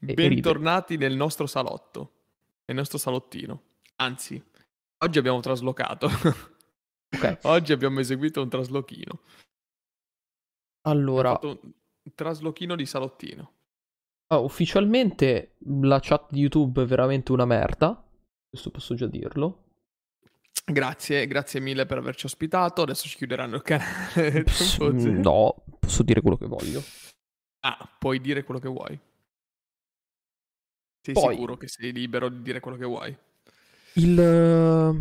E- Bentornati nel nostro salotto, nel nostro salottino. Anzi, oggi abbiamo traslocato. Ok. oggi abbiamo eseguito un traslochino. Allora, un traslochino di salottino. ah, ufficialmente la chat di YouTube è veramente una merda. Questo posso già dirlo. Grazie, grazie mille per averci ospitato. Adesso ci chiuderanno il canale. Pss, no, posso dire quello che voglio. Ah, puoi dire quello che vuoi. Sei Poi- sicuro che sei libero di dire quello che vuoi? Il eh,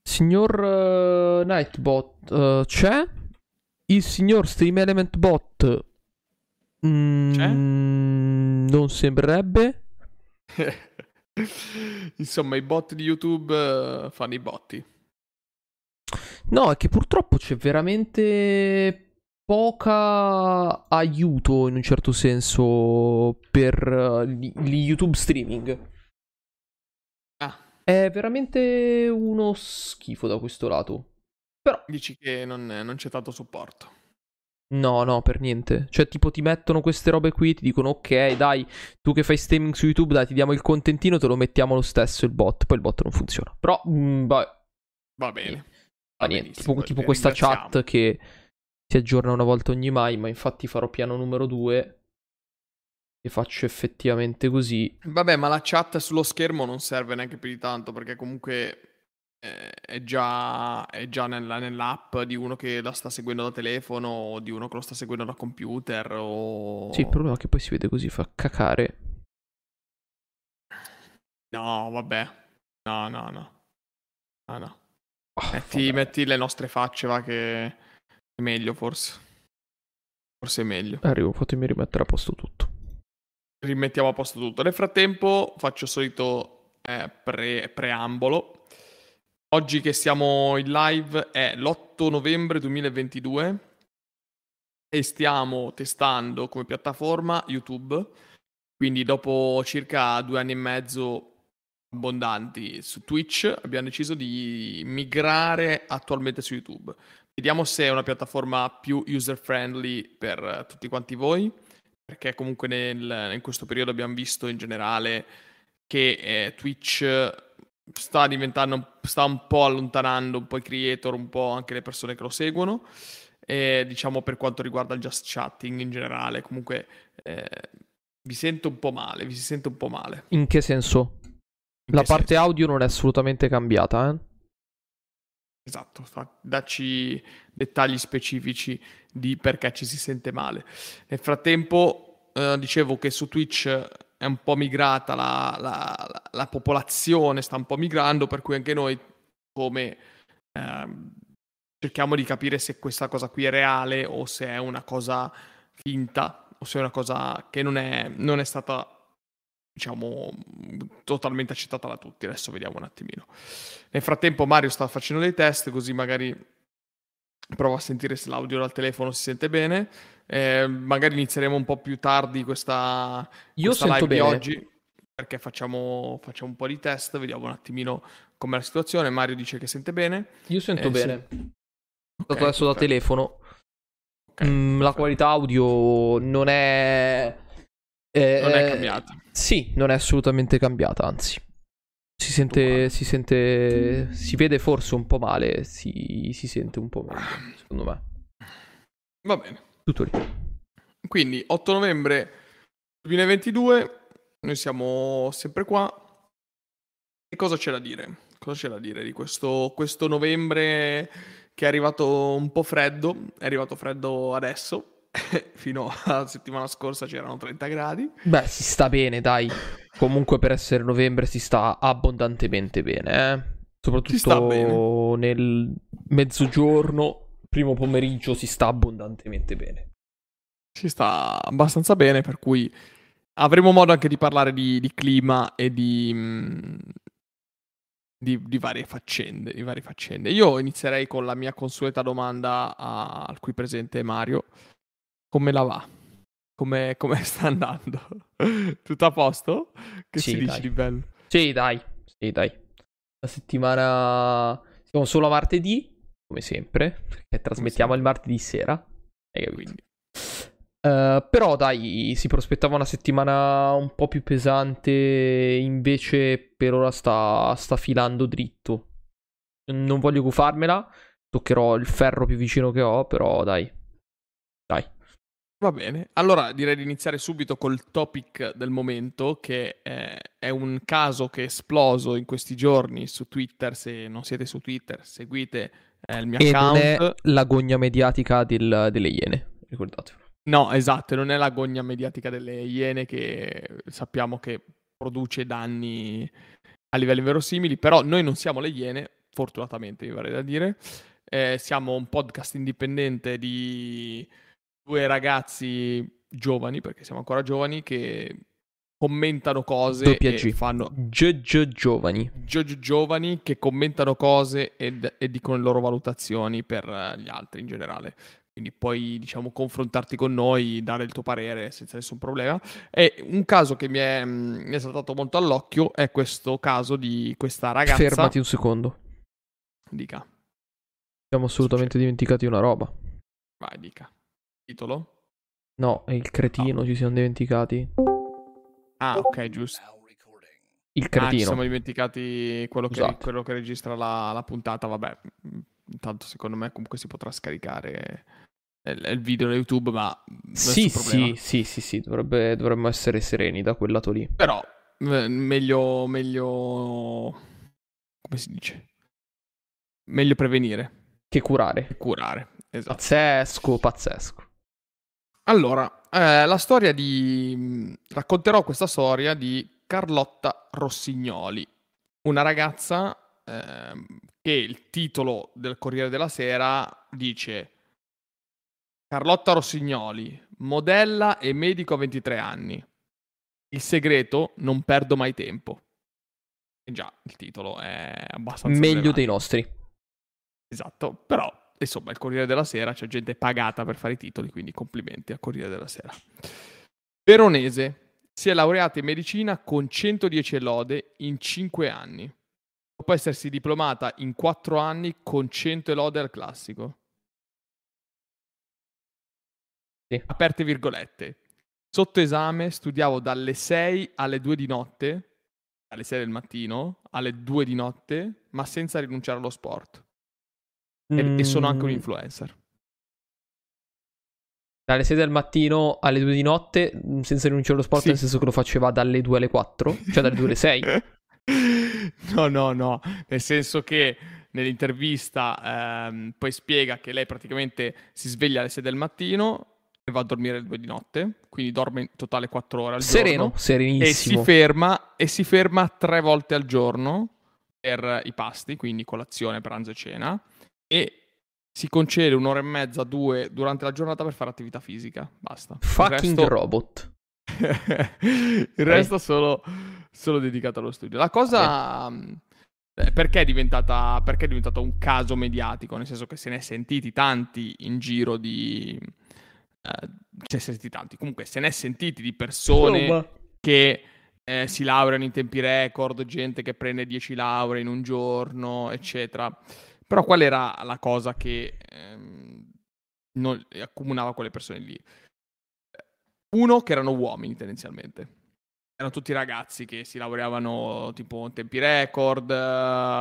signor eh, Nightbot eh, c'è? Il signor Stream Element Bot mm, C'è? non sembrerebbe. Insomma, i bot di YouTube fanno i botti. No, è che purtroppo c'è veramente poca aiuto in un certo senso per eh, gli gli YouTube streaming. Ah, È veramente uno schifo da questo lato. Però dici che non, non c'è tanto supporto. No, no, per niente. Cioè, tipo, ti mettono queste robe qui, ti dicono, ok, dai, tu che fai streaming su YouTube, dai, ti diamo il contentino, te lo mettiamo lo stesso il bot. Poi il bot non funziona. Però, mm, vabbè, Va bene. fa Va niente. Tipo, tipo ti questa chat che si aggiorna una volta ogni mai, ma infatti farò piano numero due e faccio effettivamente così. Vabbè, ma la chat sullo schermo non serve neanche più di tanto perché comunque eh, è già, è già nella- nell'app di uno che la sta seguendo da telefono o di uno che lo sta seguendo da computer o... Sì, il problema è che poi si vede così, fa cacare. No, vabbè. No, no, no. No, no. Ah, Metti, metti le nostre facce, va che è meglio forse. Forse è meglio. Arrivo, fatemi rimettere a posto tutto. rimettiamo a posto tutto. Nel frattempo faccio il solito eh, pre- preambolo. Oggi che siamo in live è l'8 novembre 2022 e stiamo testando come piattaforma YouTube. Quindi dopo circa due anni e mezzo abbondanti su Twitch abbiamo deciso di migrare attualmente su YouTube. Vediamo se è una piattaforma più user friendly per eh, tutti quanti voi perché comunque nel- in questo periodo abbiamo visto in generale che eh, Twitch sta diventando, sta un po' allontanando un po' i creator, un po' anche le persone che lo seguono, e diciamo per quanto riguarda il just chatting in generale, comunque eh, vi sento un po' male, vi si sente un po' male. In che senso? In La che parte senso? audio non è assolutamente cambiata, eh? Esatto, fa- dacci dettagli specifici di perché ci si sente male. Nel frattempo, eh, dicevo che su Twitch è un po' migrata la, la- la- la popolazione, sta un po' migrando, per cui anche noi, come ehm, cerchiamo di capire se questa cosa qui è reale o se è una cosa finta o se è una cosa che non è, non è stata diciamo totalmente accettata da tutti adesso vediamo un attimino nel frattempo Mario sta facendo dei test così magari provo a sentire se l'audio dal telefono si sente bene Eh, magari inizieremo un po' più tardi questa, Io questa sento live di bene. oggi perché facciamo, facciamo un po' di test vediamo un attimino com'è la situazione Mario dice che sente bene Io sento Eh, sì. bene. Ok, Stato adesso da telefono. Ok, Mm, la qualità audio non è. Eh, non è cambiata Sì, non è assolutamente cambiata, anzi. Si sente, si sente, si vede forse un po' male, si, si sente un po' meglio, secondo me. va bene Tutto lì. Quindi 8 novembre 2022, noi siamo sempre qua. E cosa c'è da dire? Cosa c'è da dire di questo, questo novembre che è arrivato un po' freddo? È arrivato freddo adesso, fino alla settimana scorsa c'erano 30 gradi. Beh, si sta bene, dai. Comunque per essere novembre si sta abbondantemente bene, eh. Soprattutto nel mezzogiorno, primo pomeriggio si sta abbondantemente bene. Si sta abbastanza bene, per cui avremo modo anche di parlare di, di clima e di, mm, di, di varie faccende, di varie faccende. Io inizierei con la mia consueta domanda a- al qui presente Mario. Come la va? Come, come sta andando? Tutto a posto? Che Sì, si dice dai. di bello? Sì, dai. Sì, dai. La settimana... Siamo solo a martedì, come sempre, perché trasmettiamo il martedì sera. Hai capito? Quindi, Uh, però dai, si prospettava una settimana un po' più pesante, invece per ora sta, sta filando dritto. Non voglio gufarmela, toccherò il ferro più vicino che ho, però dai. Dai. Va bene, allora direi di iniziare subito col topic del momento, che è, è un caso che è esploso in questi giorni su Twitter. Se non siete su Twitter, seguite eh, il mio e account. Non è l'agonia mediatica del, delle Iene, ricordatevelo. No, esatto, non è l'agonia mediatica delle Iene che sappiamo che produce danni a livelli verosimili, però noi non siamo le Iene, fortunatamente mi pare da dire. Eh, siamo un podcast indipendente di due ragazzi giovani, perché siamo ancora giovani, che commentano cose Doppia e fanno Gio giovani. Gio giovani che commentano cose ed, e dicono le loro valutazioni per gli altri in generale. Quindi puoi diciamo confrontarti con noi dare il tuo parere senza nessun problema. E un caso che mi è, mi è saltato molto all'occhio è questo caso di questa ragazza. Fermati un secondo. Dica. Abbiamo assolutamente dimenticati una roba. Vai dica titolo? no è il cretino no. ci siamo dimenticati Ah, ok, giusto. Il cretino. Ah, ci siamo dimenticati quello che, esatto. quello che registra la, la, puntata. Vabbè, intanto secondo me comunque si potrà scaricare il, il video da YouTube, ma... Sì, sì, sì, sì, sì, dovrebbe, dovremmo essere sereni da quel lato lì. Però, meglio, meglio... come si dice? Meglio prevenire. Che curare. Che curare, esatto. Pazzesco, pazzesco. Allora, eh, la storia di... racconterò questa storia di Carlotta Rossignoli, una ragazza eh, che il titolo del Corriere della Sera dice Carlotta Rossignoli, modella e medico a 23 anni. Il segreto, non perdo mai tempo. E già, il titolo è abbastanza... Meglio relevante. dei nostri. Esatto, però insomma, il Corriere della Sera, c'è gente pagata per fare i titoli, quindi complimenti al Corriere della Sera. Veronese si è laureata in medicina con 110 lode in 5 anni, dopo essersi diplomata in 4 anni con 100 lode al classico. Sì. Aperte virgolette. Sotto esame studiavo dalle 6 alle 2 di notte, alle 6 del mattino, alle 2 di notte, ma senza rinunciare allo sport. Mm. E, sono anche un mm. influencer. Dalle 6 del mattino alle 2 di notte, mm, senza rinunciare allo sport, sì. nel senso che lo faceva dalle 2 alle 4, cioè dalle 2 alle 6. no, no, no, nel senso che nell'intervista ehm, poi spiega che lei praticamente si sveglia alle 6 del mattino e va a dormire alle 2 di notte, quindi dorme in totale 4 ore al Sereno, giorno. serenissimo. E si ferma, e si ferma 3 volte al giorno per i pasti, quindi colazione, pranzo e cena e si concede un'ora e mezza, due durante la giornata per fare attività fisica. Basta. Fucking resto... robot. il resto solo, solo dedicato allo studio. La cosa... Okay. Eh, perché, è diventata, perché è diventato un caso mediatico? Nel senso che se ne è sentiti tanti in giro di... Eh, cioè, sentiti tanti. Comunque, se ne è sentiti di persone oh, che eh, si laureano in tempi record, gente che prende 10 lauree in un giorno, eccetera. Però qual era la cosa che ehm, non, accomunava quelle persone lì? Uno, che erano uomini tendenzialmente. Erano tutti ragazzi che si laureavano tipo in tempi record.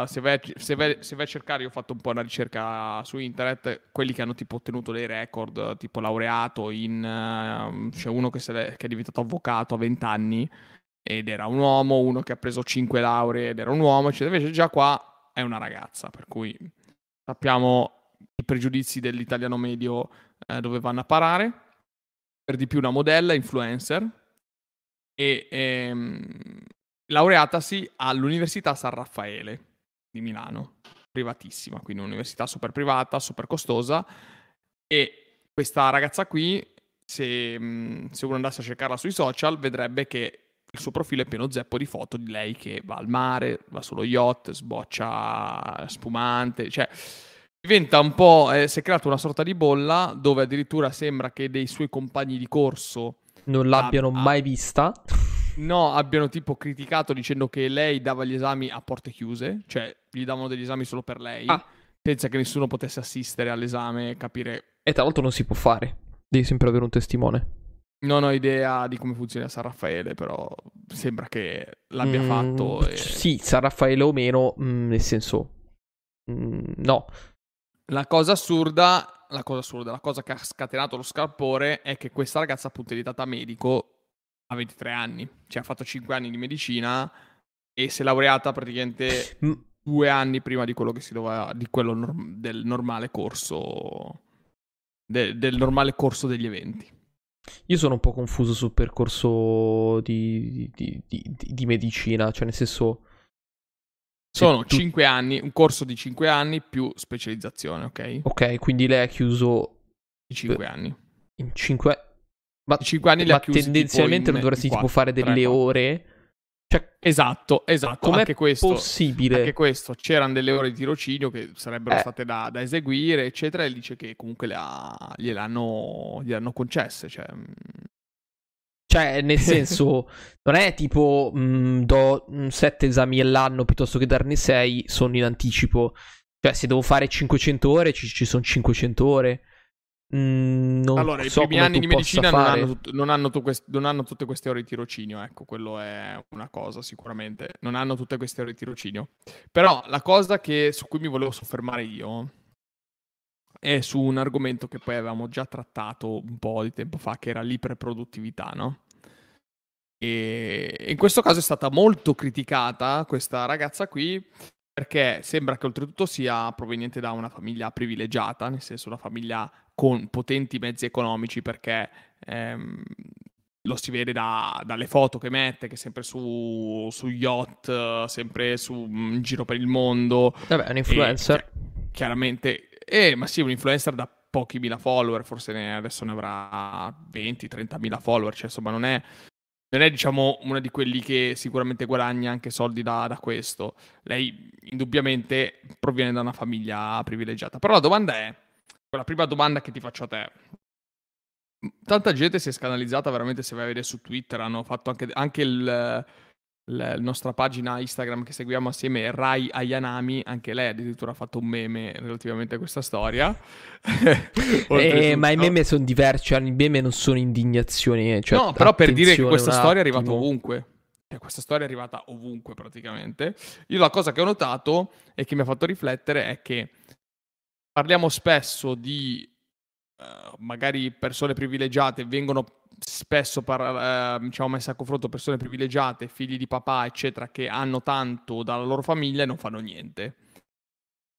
Se vai, se, vai, se vai, a cercare, io ho fatto un po' una ricerca su internet, quelli che hanno tipo ottenuto dei record, tipo laureato in... Uh, c'è uno che, che, è diventato avvocato a 20 anni ed era un uomo, uno che ha preso 5 lauree ed era un uomo, eccetera. Invece già qua è una ragazza, per cui sappiamo i pregiudizi dell'italiano medio eh, dove vanno a parare, per di più una modella, influencer, e ehm, laureatasi all'Università San Raffaele di Milano, privatissima, quindi un'università super privata, super costosa, e questa ragazza qui, se, mm, se uno andasse a cercarla sui social, vedrebbe che il suo profilo è pieno zeppo di foto di lei che va al mare, va sullo yacht, sboccia spumante, cioè diventa un po', eh, si è creata una sorta di bolla dove addirittura sembra che dei suoi compagni di corso non l'abbiano a, mai vista. No, abbiano tipo criticato dicendo che lei dava gli esami a porte chiuse, cioè gli davano degli esami solo per lei. Ah. Pensa che nessuno potesse assistere all'esame e capire. E tra l'altro non si può fare. Devi sempre avere un testimone. Non ho idea di come funziona San Raffaele, però sembra che l'abbia Mm, fatto. e- Sì, San Raffaele o meno, mm, nel senso... mm, no. La cosa assurda, la cosa assurda, la cosa che ha scatenato lo scalpore è che questa ragazza appunto è diventata medico a 23 anni, cioè ha fatto 5 anni di medicina e si è laureata praticamente Mm, due anni prima di quello che si doveva, di quello norm- del normale corso, de- del normale corso degli eventi. Io sono un po' confuso sul percorso di, di- di- di- di medicina, cioè nel senso... se Sono tu- 5 anni, un corso di 5 anni più specializzazione, ok? Ok, quindi lei ha chiuso Di 5 anni. in 5... Ma, I 5 anni ma tipo tendenzialmente in- non dovresti in tipo quattro, fare delle tre, quattro. ore? Cioè, Esatto, esatto. com'è Anche questo, possibile? anche questo. C'erano delle ore di tirocinio che sarebbero Eh. state da, da eseguire, eccetera, e dice che comunque le ha- gliel'hanno, gliel'hanno concesse. Cioè, mm, Cioè, nel senso, non è tipo mh, do 7 esami all'anno piuttosto che darne 6, sono in anticipo. Cioè, se devo fare 500 ore, ci, ci sono 500 ore. Mm, non allora, i so primi come anni di medicina non hanno, non hanno quest- non hanno tutte queste ore di tirocinio, ecco, quello è una cosa sicuramente. Non hanno tutte queste ore di tirocinio. Però la cosa che, su cui mi volevo soffermare io è su un argomento che poi avevamo già trattato un po' di tempo fa, che era l'iperproduttività, no? E in questo caso è stata molto criticata questa ragazza qui perché sembra che oltretutto sia proveniente da una famiglia privilegiata, nel senso una famiglia con potenti mezzi economici perché ehm, lo si vede da- dalle foto che mette, che è sempre su, su yacht, sempre su, in giro per il mondo. Vabbè, è un influencer. E chi- chiaramente, eh, ma sì, un influencer da pochi mila follower, forse ne- adesso ne avrà 20-30 mila follower, cioè insomma non è, non è diciamo una di quelli che sicuramente guadagna anche soldi da, da questo. Lei indubbiamente proviene da una famiglia privilegiata. Però la domanda è, la prima domanda che ti faccio a te. Tanta gente si è scandalizzata veramente se vai a vedere su Twitter, hanno fatto anche, anche il, la nostra pagina Instagram che seguiamo assieme, Rai Ayanami, anche lei addirittura ha fatto un meme relativamente a questa storia. Eh, ma i meme sono diversi, cioè, i meme non sono indignazioni. eh, Cioè, no, però per dire che questa storia è arrivata ovunque. Cioè, questa storia è arrivata ovunque praticamente. Io la cosa che ho notato e che mi ha fatto riflettere è che parliamo spesso di eh, magari persone privilegiate, vengono spesso par- eh, diciamo messe a confronto persone privilegiate, figli di papà, eccetera, che hanno tanto dalla loro famiglia e non fanno niente.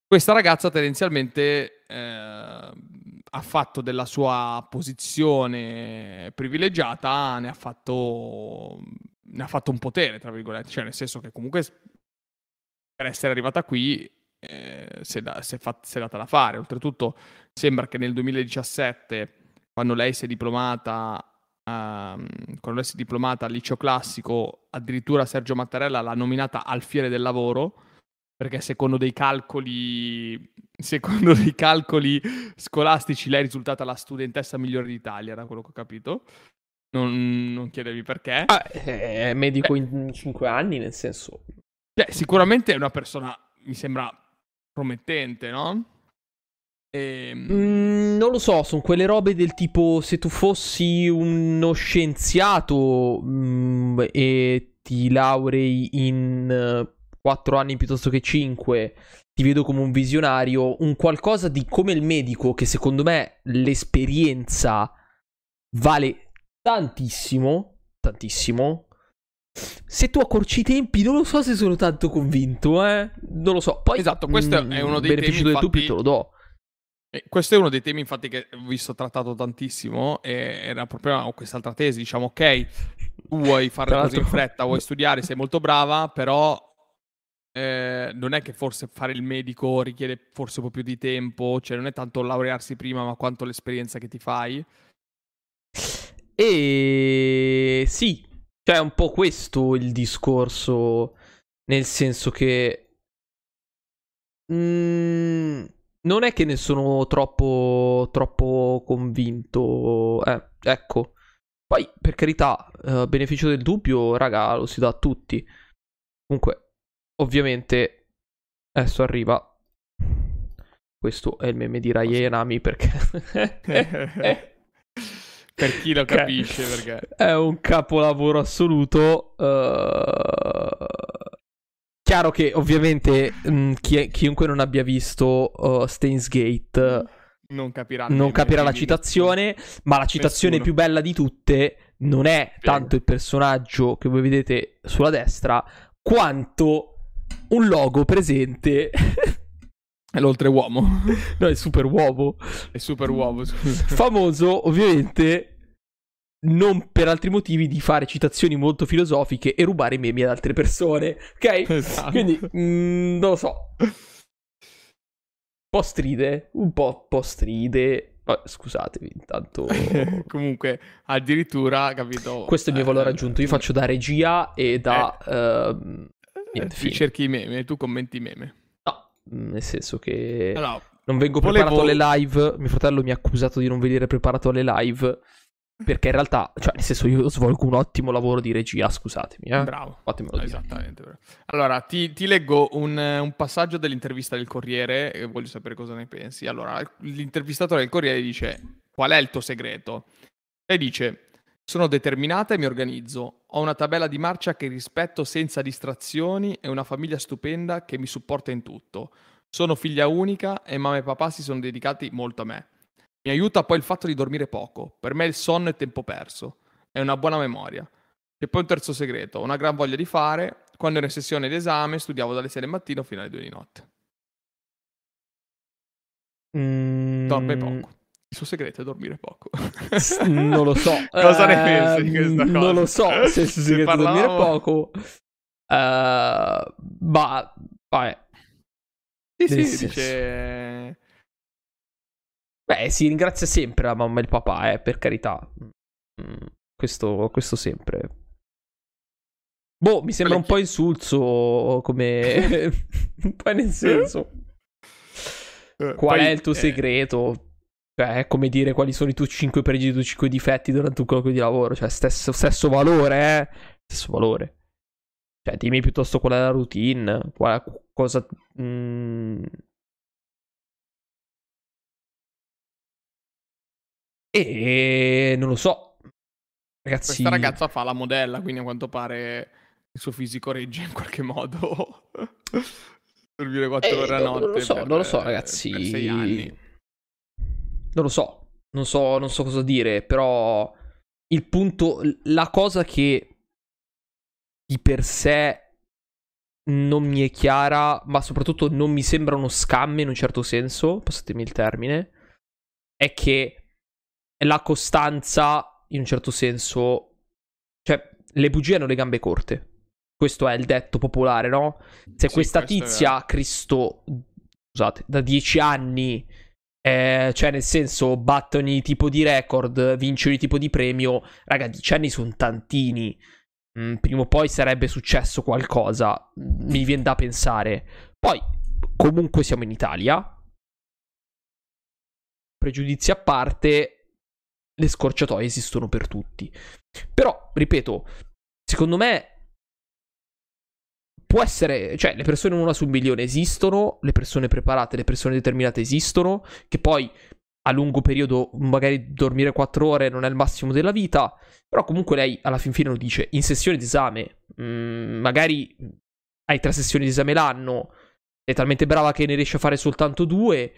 Questa ragazza tendenzialmente eh, ha fatto della sua posizione privilegiata, ne ha fatto, ne ha fatto un potere, tra virgolette, cioè nel senso che comunque per essere arrivata qui eh, si, è da- si è fat- si è data da fare. Oltretutto sembra che nel 2017, quando lei si è diplomata, quando si è diplomata al liceo classico, addirittura Sergio Mattarella l'ha nominata alfiere del lavoro perché secondo dei calcoli secondo dei calcoli scolastici lei è risultata la studentessa migliore d'Italia, da quello che ho capito. Non, non chiedermi perché. Ah, è medico in 5 anni, nel senso. Cioè, sicuramente è una persona, mi sembra, promettente, no? Ehm, Mm, non lo so, sono quelle robe del tipo se tu fossi uno scienziato mm, e ti laurei in 4 anni piuttosto che 5, ti vedo come un visionario, un qualcosa di come il medico che secondo me l'esperienza vale tantissimo, tantissimo. Se tu accorci i tempi, non lo so se sono tanto convinto, eh. Non lo so. Poi, Esatto, questo mm, è uno dei beneficio temi, del dubbio infatti- te lo do. E questo è uno dei temi, infatti, che ho visto trattato tantissimo. Era proprio quest'altra tesi. Diciamo, ok, tu vuoi fare le cose in fretta, vuoi studiare, sei molto brava, però eh, non è che forse fare il medico richiede forse un po' più di tempo. Cioè, non è tanto laurearsi prima, ma quanto l'esperienza che ti fai. E sì, cioè è un po' questo il discorso, nel senso che mm, non è che ne sono troppo, troppo convinto. Eh, ecco. Poi, per carità, eh, beneficio del dubbio, raga, lo si dà a tutti. Comunque, ovviamente, adesso arriva. Questo è il meme di Rai e Nami perché... per chi lo capisce, perché è un capolavoro assoluto. Uh... Chiaro che ovviamente mh, chi- chiunque non abbia visto uh, Stains Gate non capirà, non capirà la citazione, ma la citazione Nessuno. più bella di tutte non è tanto il personaggio che voi vedete sulla destra, quanto un logo presente. È l'oltre uomo. no, è super uomo. È super scusa. Famoso, ovviamente, non per altri motivi di fare citazioni molto filosofiche e rubare memi ad altre persone. Ok? Esatto. Quindi, mm, non lo so. Un po' stride, un po', po' stride. Vabbè, scusatevi, intanto... Comunque, addirittura, capito? Questo è il mio eh, valore aggiunto. Io faccio da regia e da... eh, niente, tu cerchi i meme tu commenti i meme. no, nel senso che... Allora, Non vengo volevo- preparato alle live. Mio fratello mi ha accusato di non venire preparato alle live. Perché in realtà, cioè, nel senso, io svolgo un ottimo lavoro di regia, scusatemi, eh. bravo. Fatemelo dire. Esattamente. bravo. Allora, ti, ti leggo un, un passaggio dell'intervista del Corriere e voglio sapere cosa ne pensi. Allora, l'intervistatore del Corriere dice: Qual è il tuo segreto? E dice: Sono determinata e mi organizzo. Ho una tabella di marcia che rispetto senza distrazioni e una famiglia stupenda che mi supporta in tutto. Sono figlia unica e mamma e papà si sono dedicati molto a me. Mi aiuta poi il fatto di dormire poco. Per me il sonno è tempo perso. È una buona memoria. E poi un terzo segreto, una gran voglia di fare. Quando ero in sessione d'esame studiavo dalle 6 del mattino fino alle 2 di notte. Mm, Dorme poco. Il suo segreto è dormire poco. Non lo so. Cosa ne Ehm, pensi di questa cosa? Non lo so se il suo Se segreto è dormire parlavamo- poco. Eh, ma, vabbè. Sì, sì, dice... Beh, si ringrazia sempre la mamma e il papà, eh, per carità. Mm, Questo, questo sempre. Boh, mi sembra un po' insulso come... Poi nel senso... Eh, Qual poi, è il tuo eh, segreto? Cioè, è come dire quali sono i tuoi 5 pregi e i tuoi 5 difetti durante un colloquio di lavoro. Cioè, stesso, stesso valore, eh? Stesso valore. Cioè, dimmi piuttosto qual è la routine, qual è- cosa... mm. E non lo so. Ragazzi... Questa ragazza fa la modella, quindi a quanto pare il suo fisico regge in qualche modo. Dormire 4 Eh, ore a no- notte. non lo so, per- non lo so, ragazzi. Per 6 anni. Non lo so. Non so, non so cosa dire, però il punto, la cosa che di per sé non mi è chiara, ma soprattutto non mi sembra uno scam in un certo senso, passatemi il termine, è che la costanza, in un certo senso, cioè le bugie hanno le gambe corte. Questo è il detto popolare, no? Se Sì, questa tizia, Cristo, scusate, da dieci anni, eh, cioè nel senso, batte ogni tipo di record, vince ogni tipo di premio, raga, dieci anni sono tantini. Mm, prima o poi sarebbe successo qualcosa, mi viene da pensare. Poi, comunque siamo in Italia. Pregiudizi a parte, le scorciatoie esistono per tutti. Però, ripeto, secondo me può essere, cioè le persone una su un milione esistono, le persone preparate, le persone determinate esistono, che poi a lungo periodo magari dormire 4 ore non è il massimo della vita, però comunque lei alla fin fine lo dice, in sessione d'esame, mm, magari hai tre sessioni d'esame l'anno, sei talmente brava che ne riesci a fare soltanto due,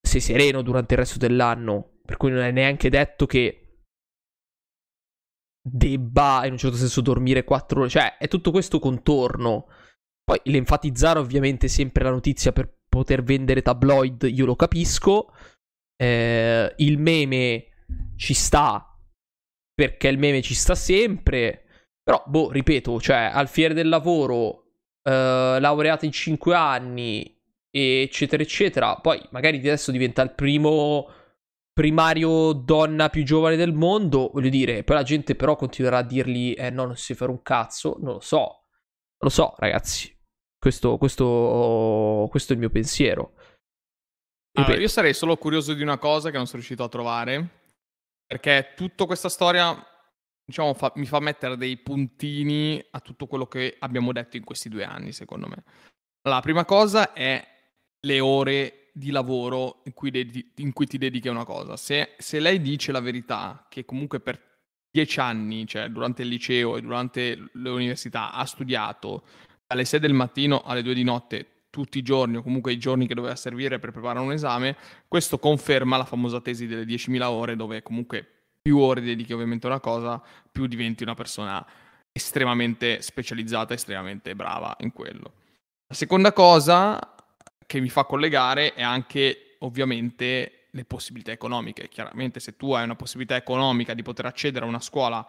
sei sereno durante il resto dell'anno, per cui non è neanche detto che debba in un certo senso dormire 4 ore, cioè è tutto questo contorno. Poi l'enfatizzare ovviamente sempre la notizia per poter vendere tabloid, io lo capisco. Eh, il meme ci sta perché il meme ci sta sempre. Però, boh, ripeto, cioè al fiere del lavoro, eh, laureata in 5 anni, eccetera, eccetera. Poi magari adesso diventa il primo primario donna più giovane del mondo, voglio dire, poi la gente però continuerà a dirgli, eh no, non si fare un cazzo, non lo so, non lo so, ragazzi, questo, questo, questo è il mio pensiero. Allora, Ripeto, io sarei solo curioso di una cosa che non sono riuscito a trovare. Perché tutta questa storia, diciamo, fa- mi fa mettere dei puntini a tutto quello che abbiamo detto in questi due anni, secondo me. Allora, la prima cosa è le ore di lavoro in cui, dedi- in cui ti dedichi a una cosa. Se, se, lei dice la verità, che comunque per dieci anni, cioè durante il liceo e durante l'università, ha studiato dalle 6 del mattino alle 2 di notte tutti i giorni o comunque i giorni che doveva servire per preparare un esame, questo conferma la famosa tesi delle 10.000 ore dove comunque più ore dedichi ovviamente a una cosa, più diventi una persona estremamente specializzata, estremamente brava in quello. La seconda cosa che mi fa collegare è anche ovviamente le possibilità economiche. Chiaramente se tu hai una possibilità economica di poter accedere a una scuola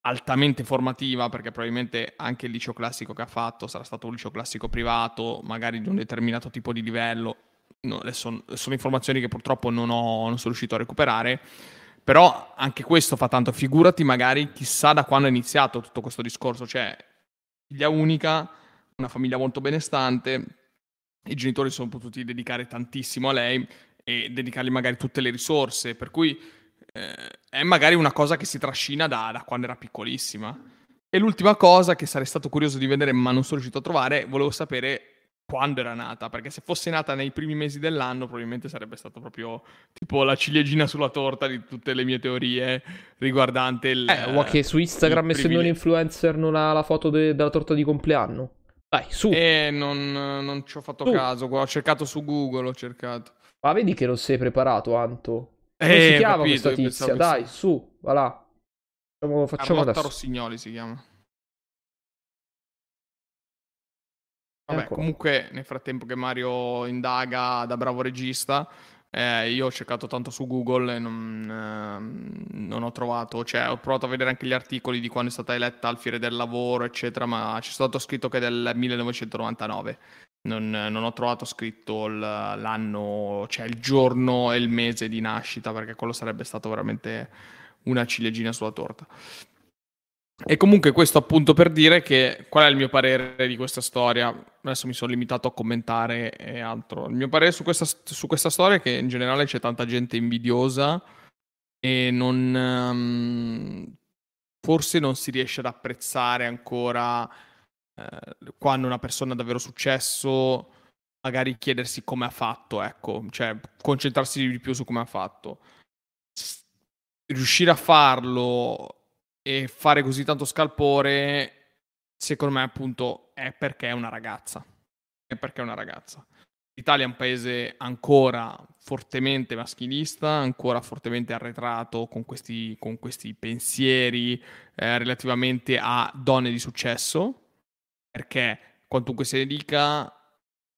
altamente formativa, perché probabilmente anche il liceo classico che ha fatto sarà stato un liceo classico privato, magari di un determinato tipo di livello, no, sono, sono, informazioni che purtroppo non, ho, non sono riuscito a recuperare, però anche questo fa tanto, figurati magari chissà da quando è iniziato tutto questo discorso, cioè figlia unica, una famiglia molto benestante, i genitori sono potuti dedicare tantissimo a lei e dedicargli magari tutte le risorse, per cui eh, è magari una cosa che si trascina da, da, quando era piccolissima. E l'ultima cosa che sarei stato curioso di vedere ma non sono riuscito a trovare, volevo sapere quando era nata, perché se fosse nata nei primi mesi dell'anno probabilmente sarebbe stato proprio tipo la ciliegina sulla torta di tutte le mie teorie riguardante il... Eh, o che su Instagram essendo un influencer non ha la foto de- della torta di compleanno. Dai, su. Eh, non, non ci ho fatto su. caso, ho cercato su Google, ho cercato. Ma vedi che non sei preparato, Anto. Come eh, si chiama capito, questa tizia? Dai, sì. su, va là. Facciamo, facciamo Carlotta Rossignoli si chiama. Vabbè, ecco. comunque nel frattempo che Mario indaga da bravo regista, eh, io ho cercato tanto su Google e non, eh, non, ho trovato, cioè ho provato a vedere anche gli articoli di quando è stata eletta al Fiere del Lavoro, eccetera, ma c'è stato scritto che è del 1999. Non, non ho trovato scritto l'anno, cioè il giorno e il mese di nascita, perché quello sarebbe stato veramente una ciliegina sulla torta. E comunque questo appunto per dire che qual è il mio parere di questa storia. Adesso mi sono limitato a commentare e altro. Il mio parere su questa, su questa storia è che in generale c'è tanta gente invidiosa e non... Um, forse non si riesce ad apprezzare ancora uh, quando una persona ha davvero successo, magari chiedersi come ha fatto, ecco, cioè concentrarsi di più su come ha fatto. Riuscire a farlo e fare così tanto scalpore, secondo me, appunto, è perché è una ragazza. È perché è una ragazza. L'Italia è un paese ancora fortemente maschilista, ancora fortemente arretrato con questi, con questi pensieri eh, relativamente a donne di successo, perché quantunque se ne dica,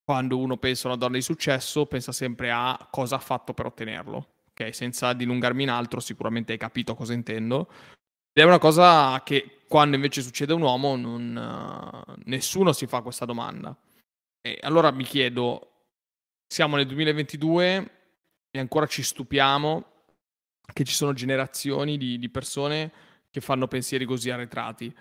quando uno pensa a una donna di successo, pensa sempre a cosa ha fatto per ottenerlo. Ok, senza dilungarmi in altro, sicuramente hai capito cosa intendo. Ed è una cosa che quando invece succede a un uomo non, uh, nessuno si fa questa domanda. E allora mi chiedo, siamo nel 2022 e ancora ci stupiamo che ci sono generazioni di, di persone che fanno pensieri così arretrati.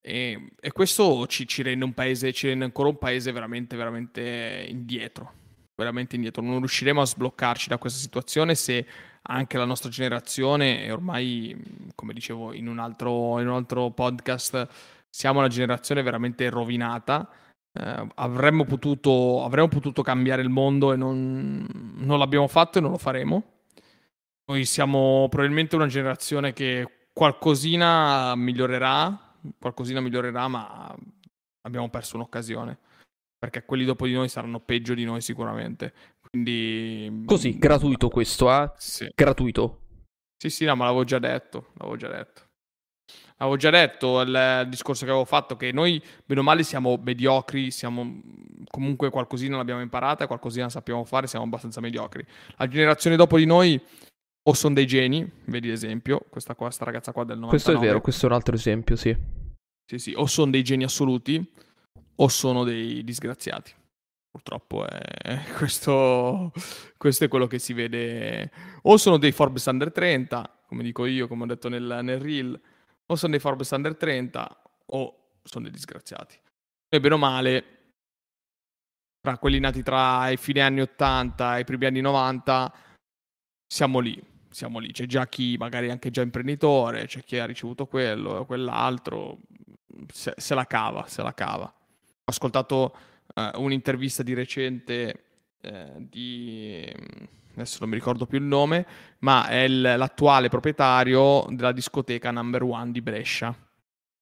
E, e questo ci, ci, rende un paese, ci rende ancora un paese veramente, veramente indietro. Veramente indietro. Non riusciremo a sbloccarci da questa situazione se anche la nostra generazione, e ormai, come dicevo in un altro, in un altro podcast, siamo una generazione veramente rovinata. Eh, avremmo, potuto, avremmo potuto cambiare il mondo e non, non l'abbiamo fatto e non lo faremo. Noi siamo probabilmente una generazione che qualcosina migliorerà, qualcosina migliorerà, ma abbiamo perso un'occasione. Perché quelli dopo di noi saranno peggio di noi sicuramente. Quindi... Così, gratuito questo, eh? Sì. Gratuito. Sì, sì, no, ma l'avevo già detto, l'avevo già detto. Avevo già detto il discorso che avevo fatto che noi, bene o male, siamo mediocri, siamo comunque qualcosina l'abbiamo imparata, qualcosina sappiamo fare, siamo abbastanza mediocri. La generazione dopo di noi o sono dei geni, vedi l'esempio, questa, qua, questa ragazza qua del 99. Questo è vero, questo è un altro esempio, sì. Sì, sì, o sono dei geni assoluti o sono dei disgraziati. Purtroppo è questo, questo, è quello che si vede. O sono dei Forbes Under 30, come dico io, come ho detto nel, nel reel, o sono dei Forbes Under 30 o sono dei disgraziati. E bene o male, tra quelli nati tra i fine anni 80 e i primi anni 90, siamo lì, siamo lì. C'è già chi magari anche già imprenditore, c'è chi ha ricevuto quello o quell'altro, se, se la cava, se la cava. Ho ascoltato uh, un'intervista di recente eh, di... adesso non mi ricordo più il nome, ma è il, l'attuale proprietario della discoteca Number One di Brescia.